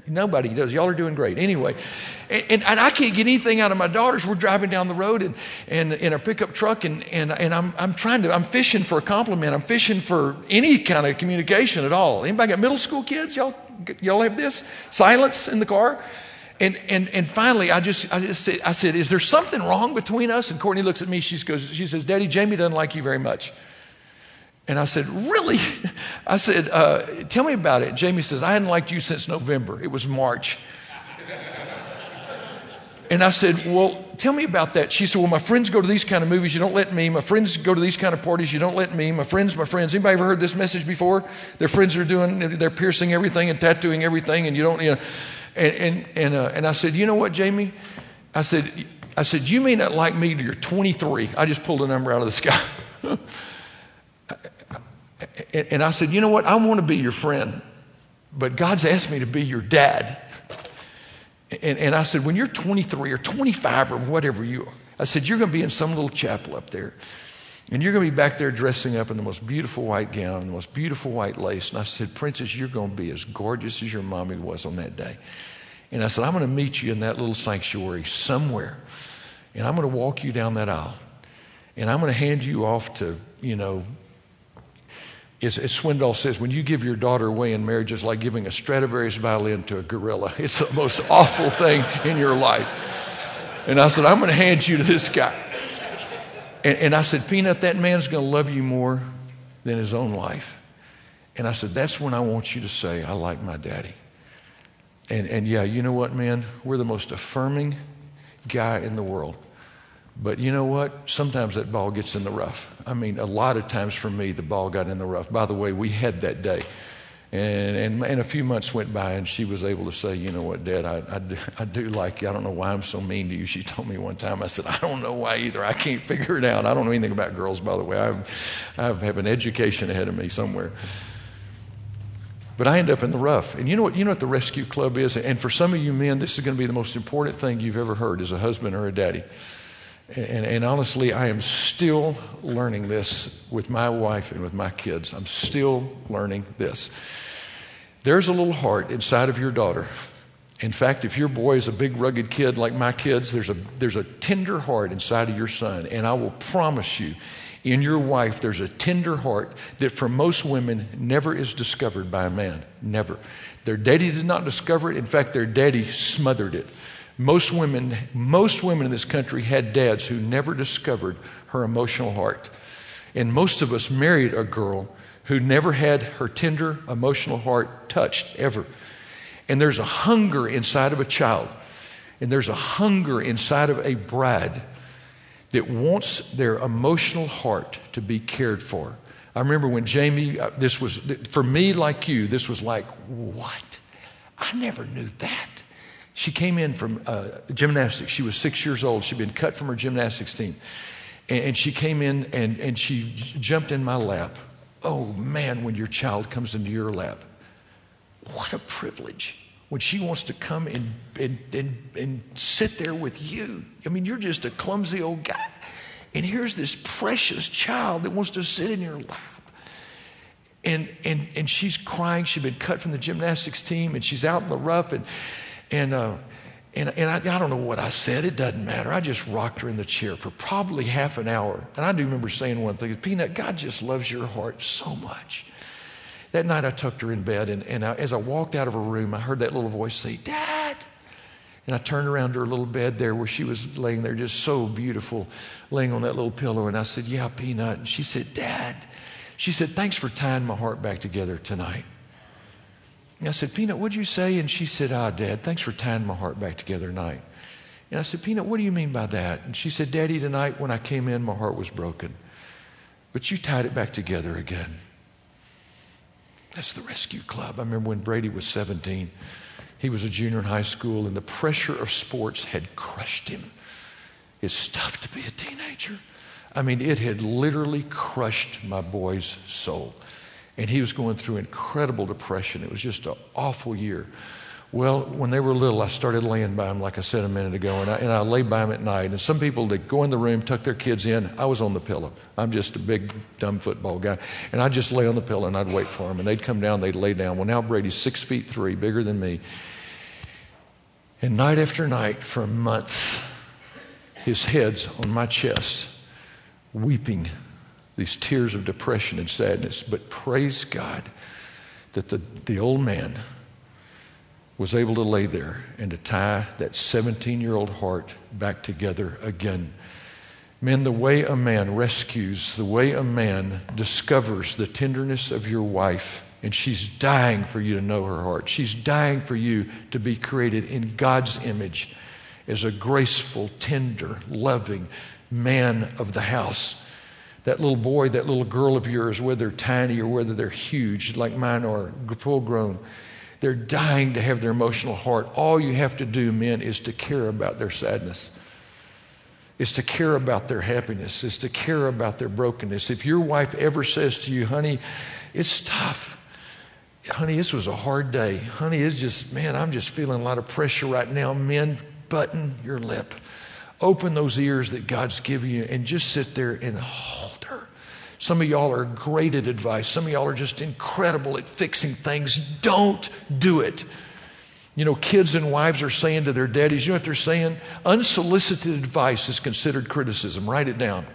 Nobody does. Y'all are doing great. Anyway, and, and, I can't get anything out of my daughters. We're driving down the road and, and in a pickup truck, and, and, and I'm, I'm trying to, I'm fishing for a compliment. I'm fishing for any kind of communication at all. Anybody got middle school kids? Y'all, y'all have this? Silence in the car? And, and, and finally, I just, I just said, I said, is there something wrong between us? And Courtney looks at me. She goes, she says, Daddy, Jamie doesn't like you very much. And I said, Really? I said, uh, Tell me about it. Jamie says, I hadn't liked you since November. It was March. And I said, Well, tell me about that. She said, Well, my friends go to these kind of movies. You don't let me. My friends go to these kind of parties. You don't let me. My friends, my friends. Anybody ever heard this message before? Their friends are doing, they're piercing everything and tattooing everything, and you don't, you know. And, and, and, uh, and I said, You know what, Jamie? I said, I said, You may not like me till you're 23. I just pulled a number out of the sky. and I said, You know what? I want to be your friend, but God's asked me to be your dad. And, and I said, when you're 23 or 25 or whatever you are, I said, you're going to be in some little chapel up there. And you're going to be back there dressing up in the most beautiful white gown, and the most beautiful white lace. And I said, Princess, you're going to be as gorgeous as your mommy was on that day. And I said, I'm going to meet you in that little sanctuary somewhere. And I'm going to walk you down that aisle. And I'm going to hand you off to, you know, as, as Swindoll says, when you give your daughter away in marriage, it's like giving a Stradivarius violin to a gorilla. It's the most awful thing in your life. And I said, I'm going to hand you to this guy. And, and I said, Peanut, that man's going to love you more than his own life. And I said, that's when I want you to say, I like my daddy. And, and yeah, you know what, man? We're the most affirming guy in the world. But you know what? Sometimes that ball gets in the rough. I mean, a lot of times for me, the ball got in the rough. By the way, we had that day. And, and, and a few months went by, and she was able to say, You know what, Dad, I, I, do, I do like you. I don't know why I'm so mean to you. She told me one time, I said, I don't know why either. I can't figure it out. I don't know anything about girls, by the way. I've, I have an education ahead of me somewhere. But I end up in the rough. And you know what? You know what the rescue club is? And for some of you men, this is going to be the most important thing you've ever heard as a husband or a daddy. And, and, honestly, I am still learning this with my wife and with my kids. I'm still learning this. There's a little heart inside of your daughter. In fact, if your boy is a big rugged kid like my kids, there's a, there's a tender heart inside of your son. And I will promise you, In your wife, there's a tender heart that for most women never is discovered by a man. Never. Their daddy did not discover it. In fact, their daddy smothered it. Most women, most women in this country had dads who never discovered her emotional heart. And most of us married a girl who never had her tender emotional heart touched ever. And there's a hunger inside of a child, and there's a hunger inside of a bride that wants their emotional heart to be cared for. I remember when Jamie, uh, this was, for me, like you, this was like, what? I never knew that. She came in from uh, gymnastics. She was six years old. She'd been cut from her gymnastics team. And, and she came in and, and she jumped in my lap. Oh, man, when your child comes into your lap, what a privilege when she wants to come and, and, and, and sit there with you. I mean, you're just a clumsy old guy. And here's this precious child that wants to sit in your lap. And, and, and she's crying. She'd been cut from the gymnastics team, and she's out in the rough. And, and, uh, and, and I, I, don't know what I said. It doesn't matter. I just rocked her in the chair for probably half an hour. And I do remember saying one thing Peanut, God just loves your heart so much. That night I tucked her in bed, and, and I, as I walked out of her room, I heard that little voice say, Dad. And I turned around to her little bed there where she was laying there, just so beautiful, laying on that little pillow. And I said, Yeah, Peanut. And she said, Dad. She said, Thanks for tying my heart back together tonight. And I said, Peanut, what'd you say? And she said, Ah, Dad, thanks for tying my heart back together tonight. And I said, Peanut, what do you mean by that? And she said, Daddy, tonight when I came in, my heart was broken. But you tied it back together again. That's the rescue club. I remember when Brady was 17. He was a junior in high school, and the pressure of sports had crushed him. It's tough to be a teenager. I mean, it had literally crushed my boy's soul. And he was going through incredible depression. It was just an awful year. Well, when they were little, I started laying by them, like I said a minute ago, and I, and I lay by them at night. And some people that go in the room, tuck their kids in. I was on the pillow. I'm just a big, dumb football guy. And I'd just lay on the pillow and I'd wait for them. And they'd come down, they'd lay down. Well, now Brady's six feet three, bigger than me. And night after night, for months, his head's on my chest, weeping these tears of depression and sadness. But praise God that the, the old man was able to lay there and to tie that 17 year old heart back together again. Men, the way a man rescues, the way a man discovers the tenderness of your wife, and she's dying for you to know her heart. She's dying for you to be created in God's image as a graceful, tender, loving man of the house. That little boy, that little girl of yours, whether they're tiny or whether they're huge, like mine are, full grown, they're dying to have their emotional heart. All you have to do, men, is to care about their sadness. Is to care about their happiness. Is to care about their brokenness. If your wife ever says to you, honey, it's tough. Honey, this was a hard day. Honey, it's just, man, I'm just feeling a lot of pressure right now. Men, button your lip. Open those ears that God's given you and just sit there and hold her. Some of y'all are great at advice. Some of y'all are just incredible at fixing things. Don't do it. You know, kids and wives are saying to their daddies, you know what they're saying? Unsolicited advice is considered criticism. Write it down.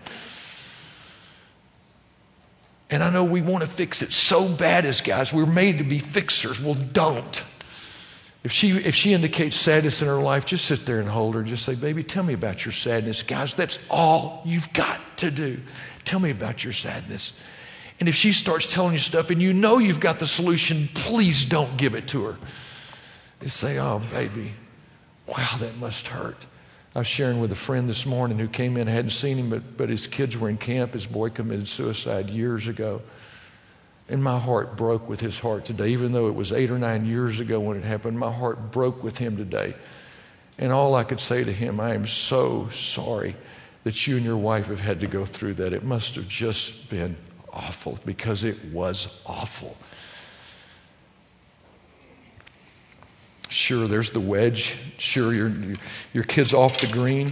And I know we want to fix it so bad as guys. We're made to be fixers. Well, don't. If she, if she indicates sadness in her life, just sit there and hold her. Just say, baby, tell me about your sadness. Guys, that's all you've got to do. Tell me about your sadness. And if she starts telling you stuff and you know you've got the solution, please don't give it to her. Just say, oh, baby, wow, that must hurt. I was sharing with a friend this morning who came in, I hadn't seen him, but, but his kids were in camp. His boy committed suicide years ago. And my heart broke with his heart today. Even though it was eight or nine years ago when it happened, my heart broke with him today. And all I could say to him, I am so sorry that you and your wife have had to go through that. It must have just been awful because it was awful. Sure, there's the wedge. Sure, your, your kid's off the green.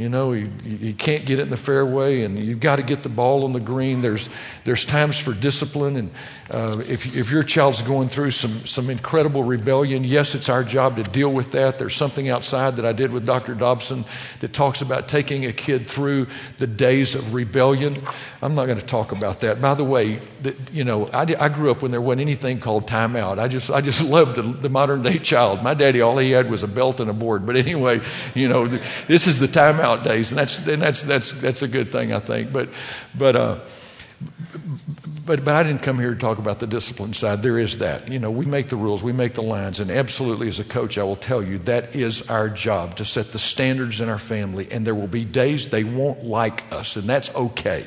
You know, he, he can't get it in the fairway, and you've got to get the ball on the green. There's there's times for discipline, and uh, if if your child's going through some some incredible rebellion, yes, it's our job to deal with that. There's something outside that I did with Dr. Dobson that talks about taking a kid through the days of rebellion. I'm not going to talk about that. By the way, you know, I, I grew up when there wasn't anything called timeout. I just I just loved the, the modern day child. My daddy, all he had was a belt and a board. But anyway, you know, this is the timeout days, and that's and that's that's that's a good thing, I think. But but uh, but but I didn't come here to talk about the discipline side. There is that. You know, we make the rules, we make the lines, and absolutely, as a coach, I will tell you that is our job to set the standards in our family. And there will be days they won't like us, and that's okay.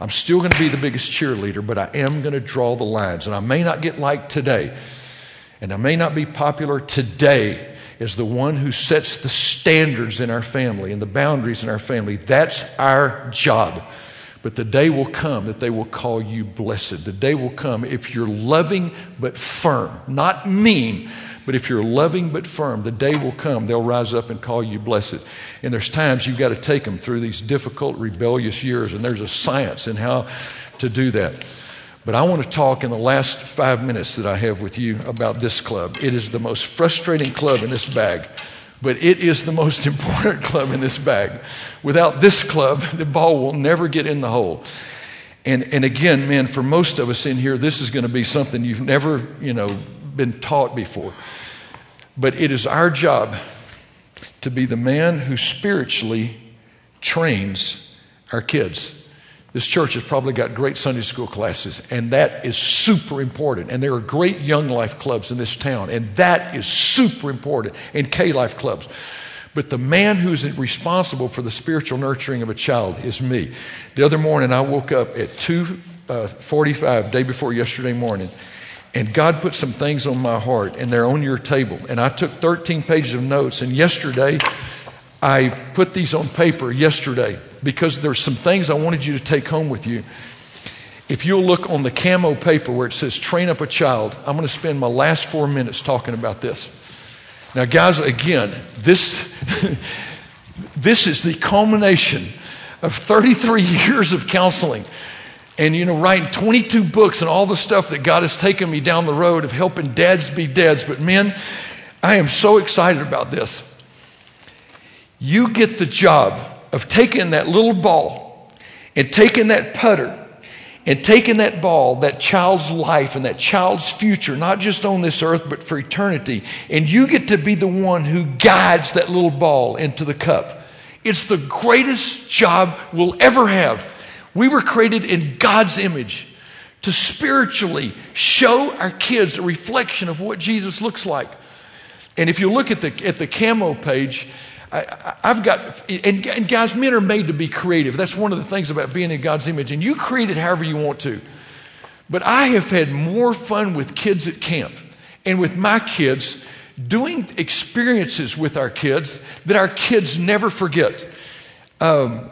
I'm still going to be the biggest cheerleader, but I am going to draw the lines, and I may not get liked today, and I may not be popular today is the one who sets the standards in our family and the boundaries in our family. That's our job. But the day will come that they will call you blessed. The day will come if you're loving but firm, not mean, but if you're loving but firm, the day will come they'll rise up and call you blessed. And there's times you've got to take them through these difficult, rebellious years, and there's a science in how to do that. But I want to talk in the last five minutes that I have with you about this club. It is the most frustrating club in this bag, but it is the most important club in this bag. Without this club, the ball will never get in the hole. And, and again, man, for most of us in here, this is going to be something you've never, you know, been taught before. But it is our job to be the man who spiritually trains our kids. This church has probably got great Sunday school classes, and that is super important. And there are great young life clubs in this town, and that is super important, and K life clubs. But the man who's responsible for the spiritual nurturing of a child is me. The other morning, I woke up at 2:45, uh, day before yesterday morning, and God put some things on my heart, and they're on your table. And I took 13 pages of notes, and yesterday I put these on paper yesterday because there's some things I wanted you to take home with you. If you'll look on the camo paper where it says train up a child, I'm going to spend my last four minutes talking about this. Now, guys, again, this, this is the culmination of 33 years of counseling and, you know, writing 22 books and all the stuff that God has taken me down the road of helping dads be dads. But, men, I am so excited about this. You get the job of taking that little ball and taking that putter and taking that ball, that child's life and that child's future, not just on this earth, but for eternity, and you get to be the one who guides that little ball into the cup. It's the greatest job we'll ever have. We were created in God's image to spiritually show our kids a reflection of what Jesus looks like. And if you look at the, at the camo page, I, have got, and, and guys, men are made to be creative. That's one of the things about being in God's image. And you create it however you want to. But I have had more fun with kids at camp and with my kids doing experiences with our kids that our kids never forget. Um,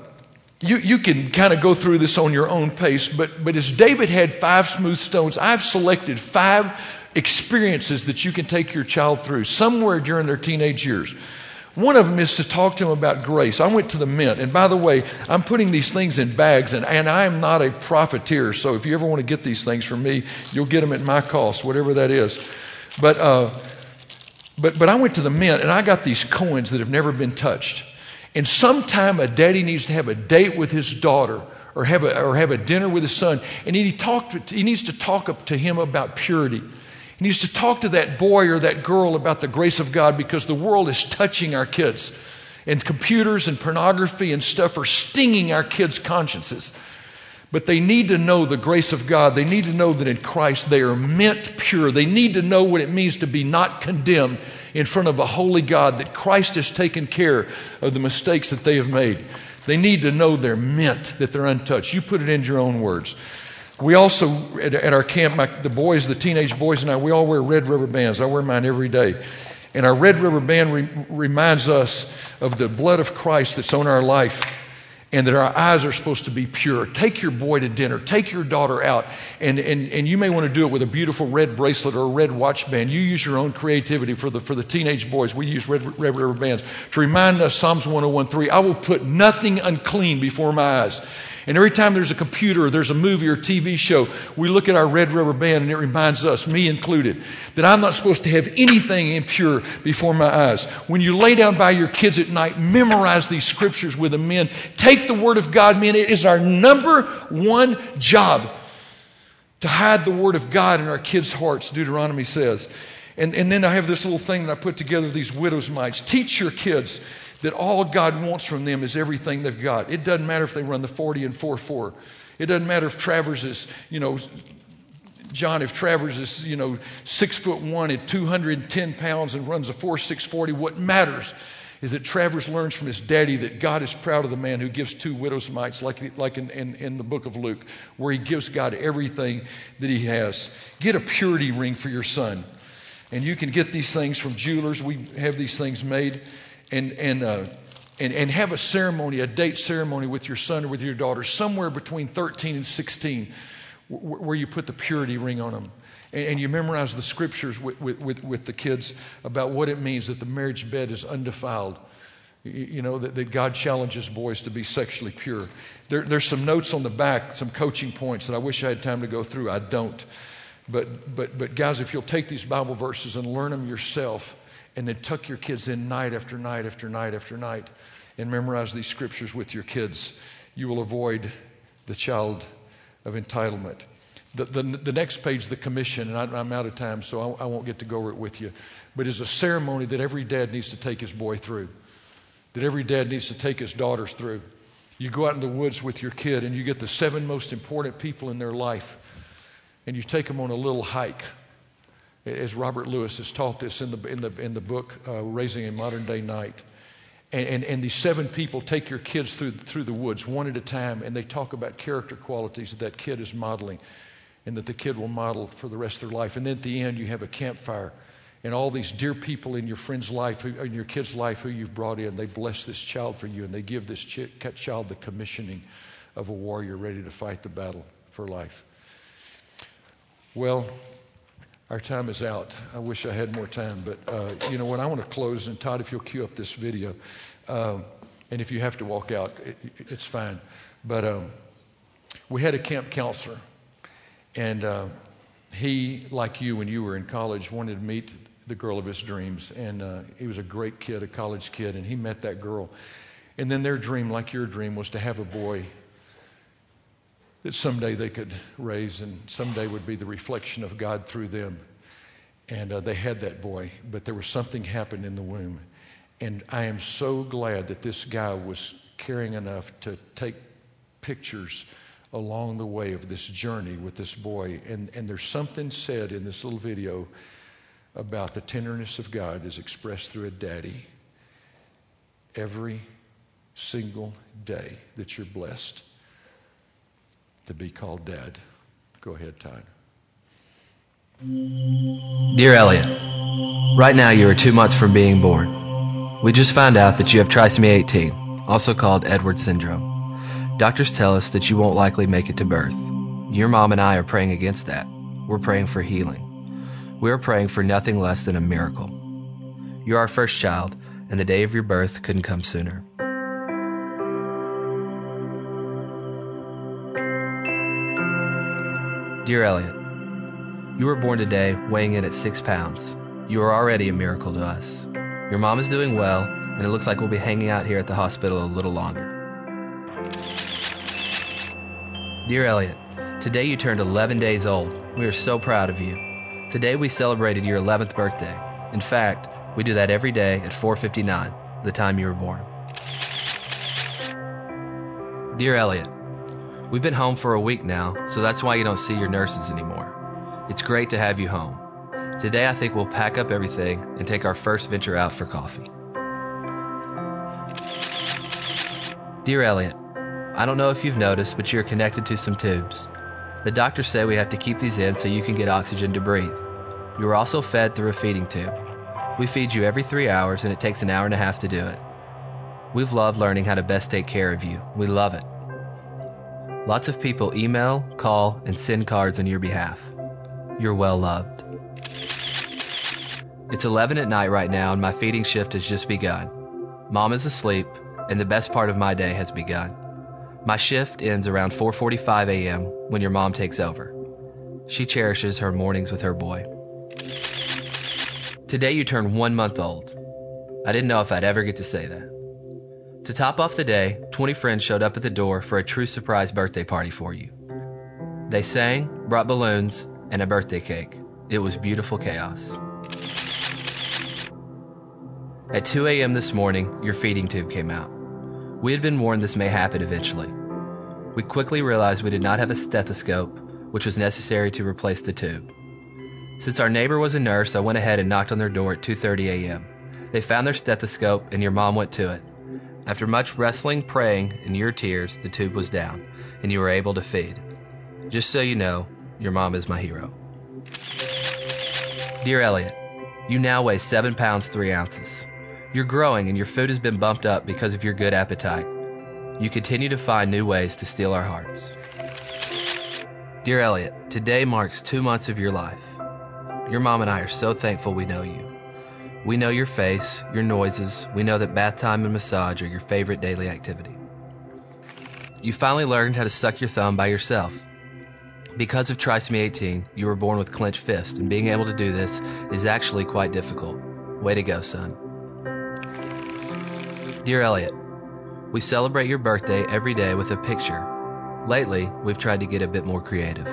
you, you can kind of go through this on your own pace, but, but as David had five smooth stones, I've selected five experiences that you can take your child through somewhere during their teenage years. One of them is to talk to him about grace. I went to the mint, and by the way, I'm putting these things in bags, and, and I am not a profiteer. So if you ever want to get these things from me, you'll get them at my cost, whatever that is. But uh, but but I went to the mint, and I got these coins that have never been touched. And sometime a daddy needs to have a date with his daughter or have a, or have a dinner with his son, and he, talked, he needs to talk to him about purity. He needs to talk to that boy or that girl about the grace of God because the world is touching our kids. And computers and pornography and stuff are stinging our kids' consciences. But they need to know the grace of God. They need to know that in Christ they are meant pure. They need to know what it means to be not condemned in front of a holy God, that Christ has taken care of the mistakes that they have made. They need to know they're meant, that they're untouched. You put it in your own words. We also, at, at our camp, my, the boys, the teenage boys and I, we all wear red rubber bands. I wear mine every day. And our red rubber band re- reminds us of the blood of Christ that's on our life. and that our eyes are supposed to be pure. Take your boy to dinner. Take your daughter out. And, and, and you may want to do it with a beautiful red bracelet or a red watch band. You use your own creativity for the, for the teenage boys. We use red, red rubber bands to remind us Psalms 101.3, I will put nothing unclean before my eyes. And every time there's a computer or there's a movie or TV show, we look at our red rubber band and it reminds us, me included, that I'm not supposed to have anything impure before my eyes. When you lay down by your kids at night, memorize these scriptures with them, men. Take the Word of God, men. It is our number one job to hide the Word of God in our kids' hearts, Deuteronomy says. And, and then I have this little thing that I put together, these widow's mites. Teach your kids that all God wants from them is everything they've got. It doesn't matter if they run the 40 and 4 4. It doesn't matter if Travers is, you know, John, if Travers is, you know, six foot one and 210 pounds and runs a 4 6 40, what matters is that Travers learns from his daddy that God is proud of the man who gives two widow's mites, like, like in, in, in the book of Luke, where he gives God everything that he has. Get a purity ring for your son. And you can get these things from jewelers. We have these things made and, and, uh, and, and have a ceremony, a date ceremony with your son or with your daughter, somewhere between 13 and 16, where you put the purity ring on them. And, and you memorize the scriptures with, with, with, the kids about what it means that the marriage bed is undefiled. You know, that, that God challenges boys to be sexually pure. There, there's some notes on the back, some coaching points that I wish I had time to go through. I don't. But, but, but guys, if you'll take these Bible verses and learn them yourself, and then tuck your kids in night after night after night after night and memorize these scriptures with your kids, you will avoid the child of entitlement. The, the, the next page, the commission, and I, am out of time, so I, I won't get to go over it with you, but is a ceremony that every dad needs to take his boy through, that every dad needs to take his daughters through. You go out in the woods with your kid and you get the seven most important people in their life, and you take them on a little hike as Robert Lewis has taught this in the, in the, in the book, uh, Raising a Modern Day Knight. And, and, and, these seven people take your kids through, through the woods one at a time, and they talk about character qualities that that kid is modeling and that the kid will model for the rest of their life. And then at the end, you have a campfire. And all these dear people in your friend's life, in your kid's life who you've brought in, they bless this child for you, and they give this ch- child the commissioning of a warrior ready to fight the battle for life. Well, our time is out. I wish I had more time, but uh, you know what? I want to close, and Todd, if you'll cue up this video, uh, and if you have to walk out, it, it's fine. But um, we had a camp counselor, and uh, he, like you when you were in college, wanted to meet the girl of his dreams, and uh, he was a great kid, a college kid, and he met that girl, and then their dream, like your dream, was to have a boy that someday they could raise and someday would be the reflection of God through them. And uh, they had that boy, but there was something happened in the womb. And I am so glad that this guy was caring enough to take pictures along the way of this journey with this boy. And, and there's something said in this little video about the tenderness of God is expressed through a daddy every single day that you're blessed to be called dead. Go ahead, Todd. Dear Elliot, right now you are two months from being born. We just found out that you have trisomy 18, also called Edwards syndrome. Doctors tell us that you won't likely make it to birth. Your mom and I are praying against that. We're praying for healing. We are praying for nothing less than a miracle. You're our first child, and the day of your birth couldn't come sooner. Dear Elliot, you were born today weighing in at six pounds. You are already a miracle to us. Your mom is doing well, and it looks like we'll be hanging out here at the hospital a little longer. Dear Elliot, today you turned 11 days old. We are so proud of you. Today we celebrated your 11th birthday. In fact, we do that every day at 4:59, the time you were born. Dear Elliot, We've been home for a week now, so that's why you don't see your nurses anymore. It's great to have you home. Today I think we'll pack up everything and take our first venture out for coffee. Dear Elliot, I don't know if you've noticed, but you're connected to some tubes. The doctors say we have to keep these in so you can get oxygen to breathe. You are also fed through a feeding tube. We feed you every three hours and it takes an hour and a half to do it. We've loved learning how to best take care of you. We love it. Lots of people email, call, and send cards on your behalf. You're well loved. It's 11 at night right now, and my feeding shift has just begun. Mom is asleep, and the best part of my day has begun. My shift ends around 4:45 a.m. when your mom takes over. She cherishes her mornings with her boy. Today you turn 1 month old. I didn't know if I'd ever get to say that. To top off the day, 20 friends showed up at the door for a true surprise birthday party for you. They sang, brought balloons, and a birthday cake. It was beautiful chaos. At 2 a.m. this morning, your feeding tube came out. We had been warned this may happen eventually. We quickly realized we did not have a stethoscope, which was necessary to replace the tube. Since our neighbor was a nurse, I went ahead and knocked on their door at 2:30 a.m. They found their stethoscope and your mom went to it. After much wrestling, praying, and your tears, the tube was down, and you were able to feed. Just so you know, your mom is my hero. Dear Elliot, you now weigh 7 pounds 3 ounces. You're growing and your food has been bumped up because of your good appetite. You continue to find new ways to steal our hearts. Dear Elliot, today marks two months of your life. Your mom and I are so thankful we know you. We know your face, your noises. We know that bath time and massage are your favorite daily activity. You finally learned how to suck your thumb by yourself. Because of Trisomy 18, you were born with clenched fist, and being able to do this is actually quite difficult. Way to go, son. Dear Elliot, we celebrate your birthday every day with a picture. Lately, we've tried to get a bit more creative.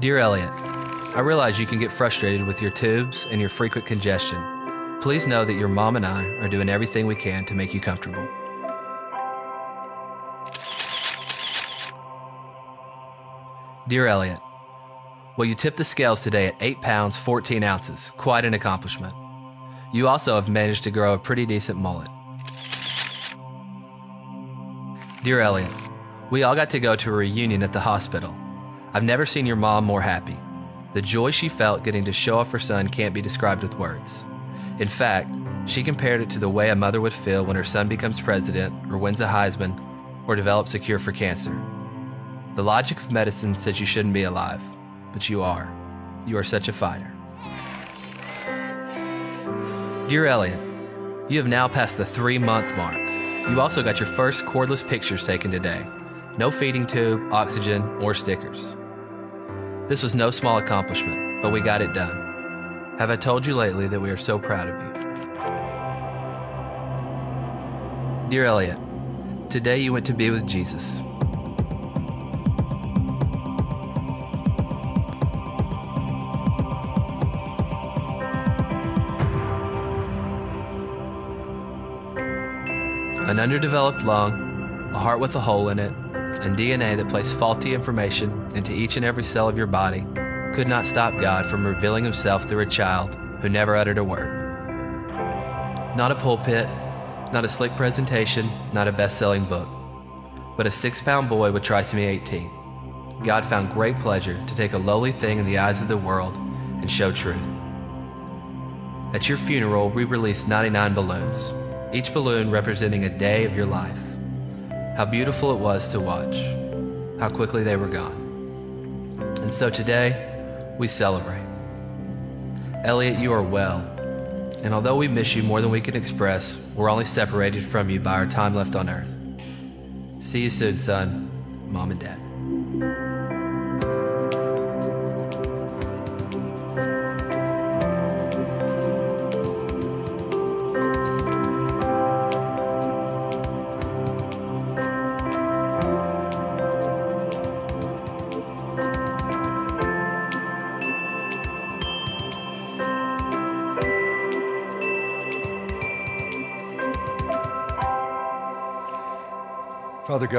Dear Elliot, I realize you can get frustrated with your tubes and your frequent congestion. Please know that your mom and I are doing everything we can to make you comfortable. Dear Elliot, well, you tipped the scales today at 8 pounds 14 ounces. Quite an accomplishment. You also have managed to grow a pretty decent mullet. Dear Elliot, we all got to go to a reunion at the hospital. I've never seen your mom more happy. The joy she felt getting to show off her son can't be described with words. In fact, she compared it to the way a mother would feel when her son becomes president, or wins a Heisman, or develops a cure for cancer. The logic of medicine says you shouldn't be alive, but you are. You are such a fighter. Dear Elliot, you have now passed the three month mark. You also got your first cordless pictures taken today. No feeding tube, oxygen, or stickers. This was no small accomplishment, but we got it done. Have I told you lately that we are so proud of you? Dear Elliot, today you went to be with Jesus. An underdeveloped lung, a heart with a hole in it, and DNA that placed faulty information into each and every cell of your body could not stop God from revealing himself through a child who never uttered a word. Not a pulpit, not a slick presentation, not a best selling book, but a six pound boy with trisomy 18. God found great pleasure to take a lowly thing in the eyes of the world and show truth. At your funeral, we released 99 balloons, each balloon representing a day of your life. How beautiful it was to watch, how quickly they were gone. And so today, we celebrate. Elliot, you are well. And although we miss you more than we can express, we're only separated from you by our time left on earth. See you soon, son, mom, and dad.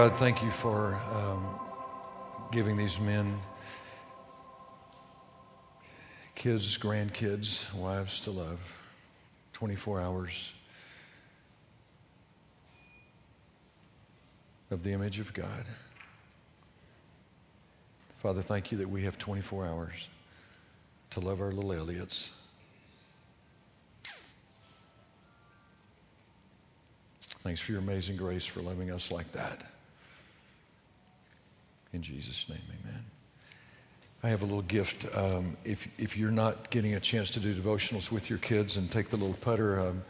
God, thank you for um, giving these men kids, grandkids, wives to love 24 hours of the image of God. Father, thank you that we have 24 hours to love our little Elliots. Thanks for your amazing grace for loving us like that. In Jesus' name, amen. I have a little gift. Um, if, if you're not getting a chance to do devotionals with your kids and take the little putter, um,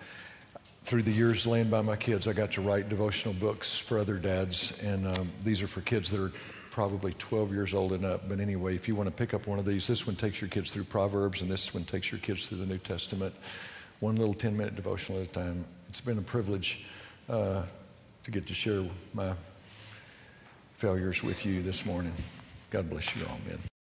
through the years laying by my kids, I got to write devotional books for other dads, and um, these are for kids that are probably 12 years old and up. But anyway, if you want to pick up one of these, this one takes your kids through Proverbs, and this one takes your kids through the New Testament. One little 10 minute devotional at a time. It's been a privilege uh, to get to share my failures with you this morning. God bless you all, man.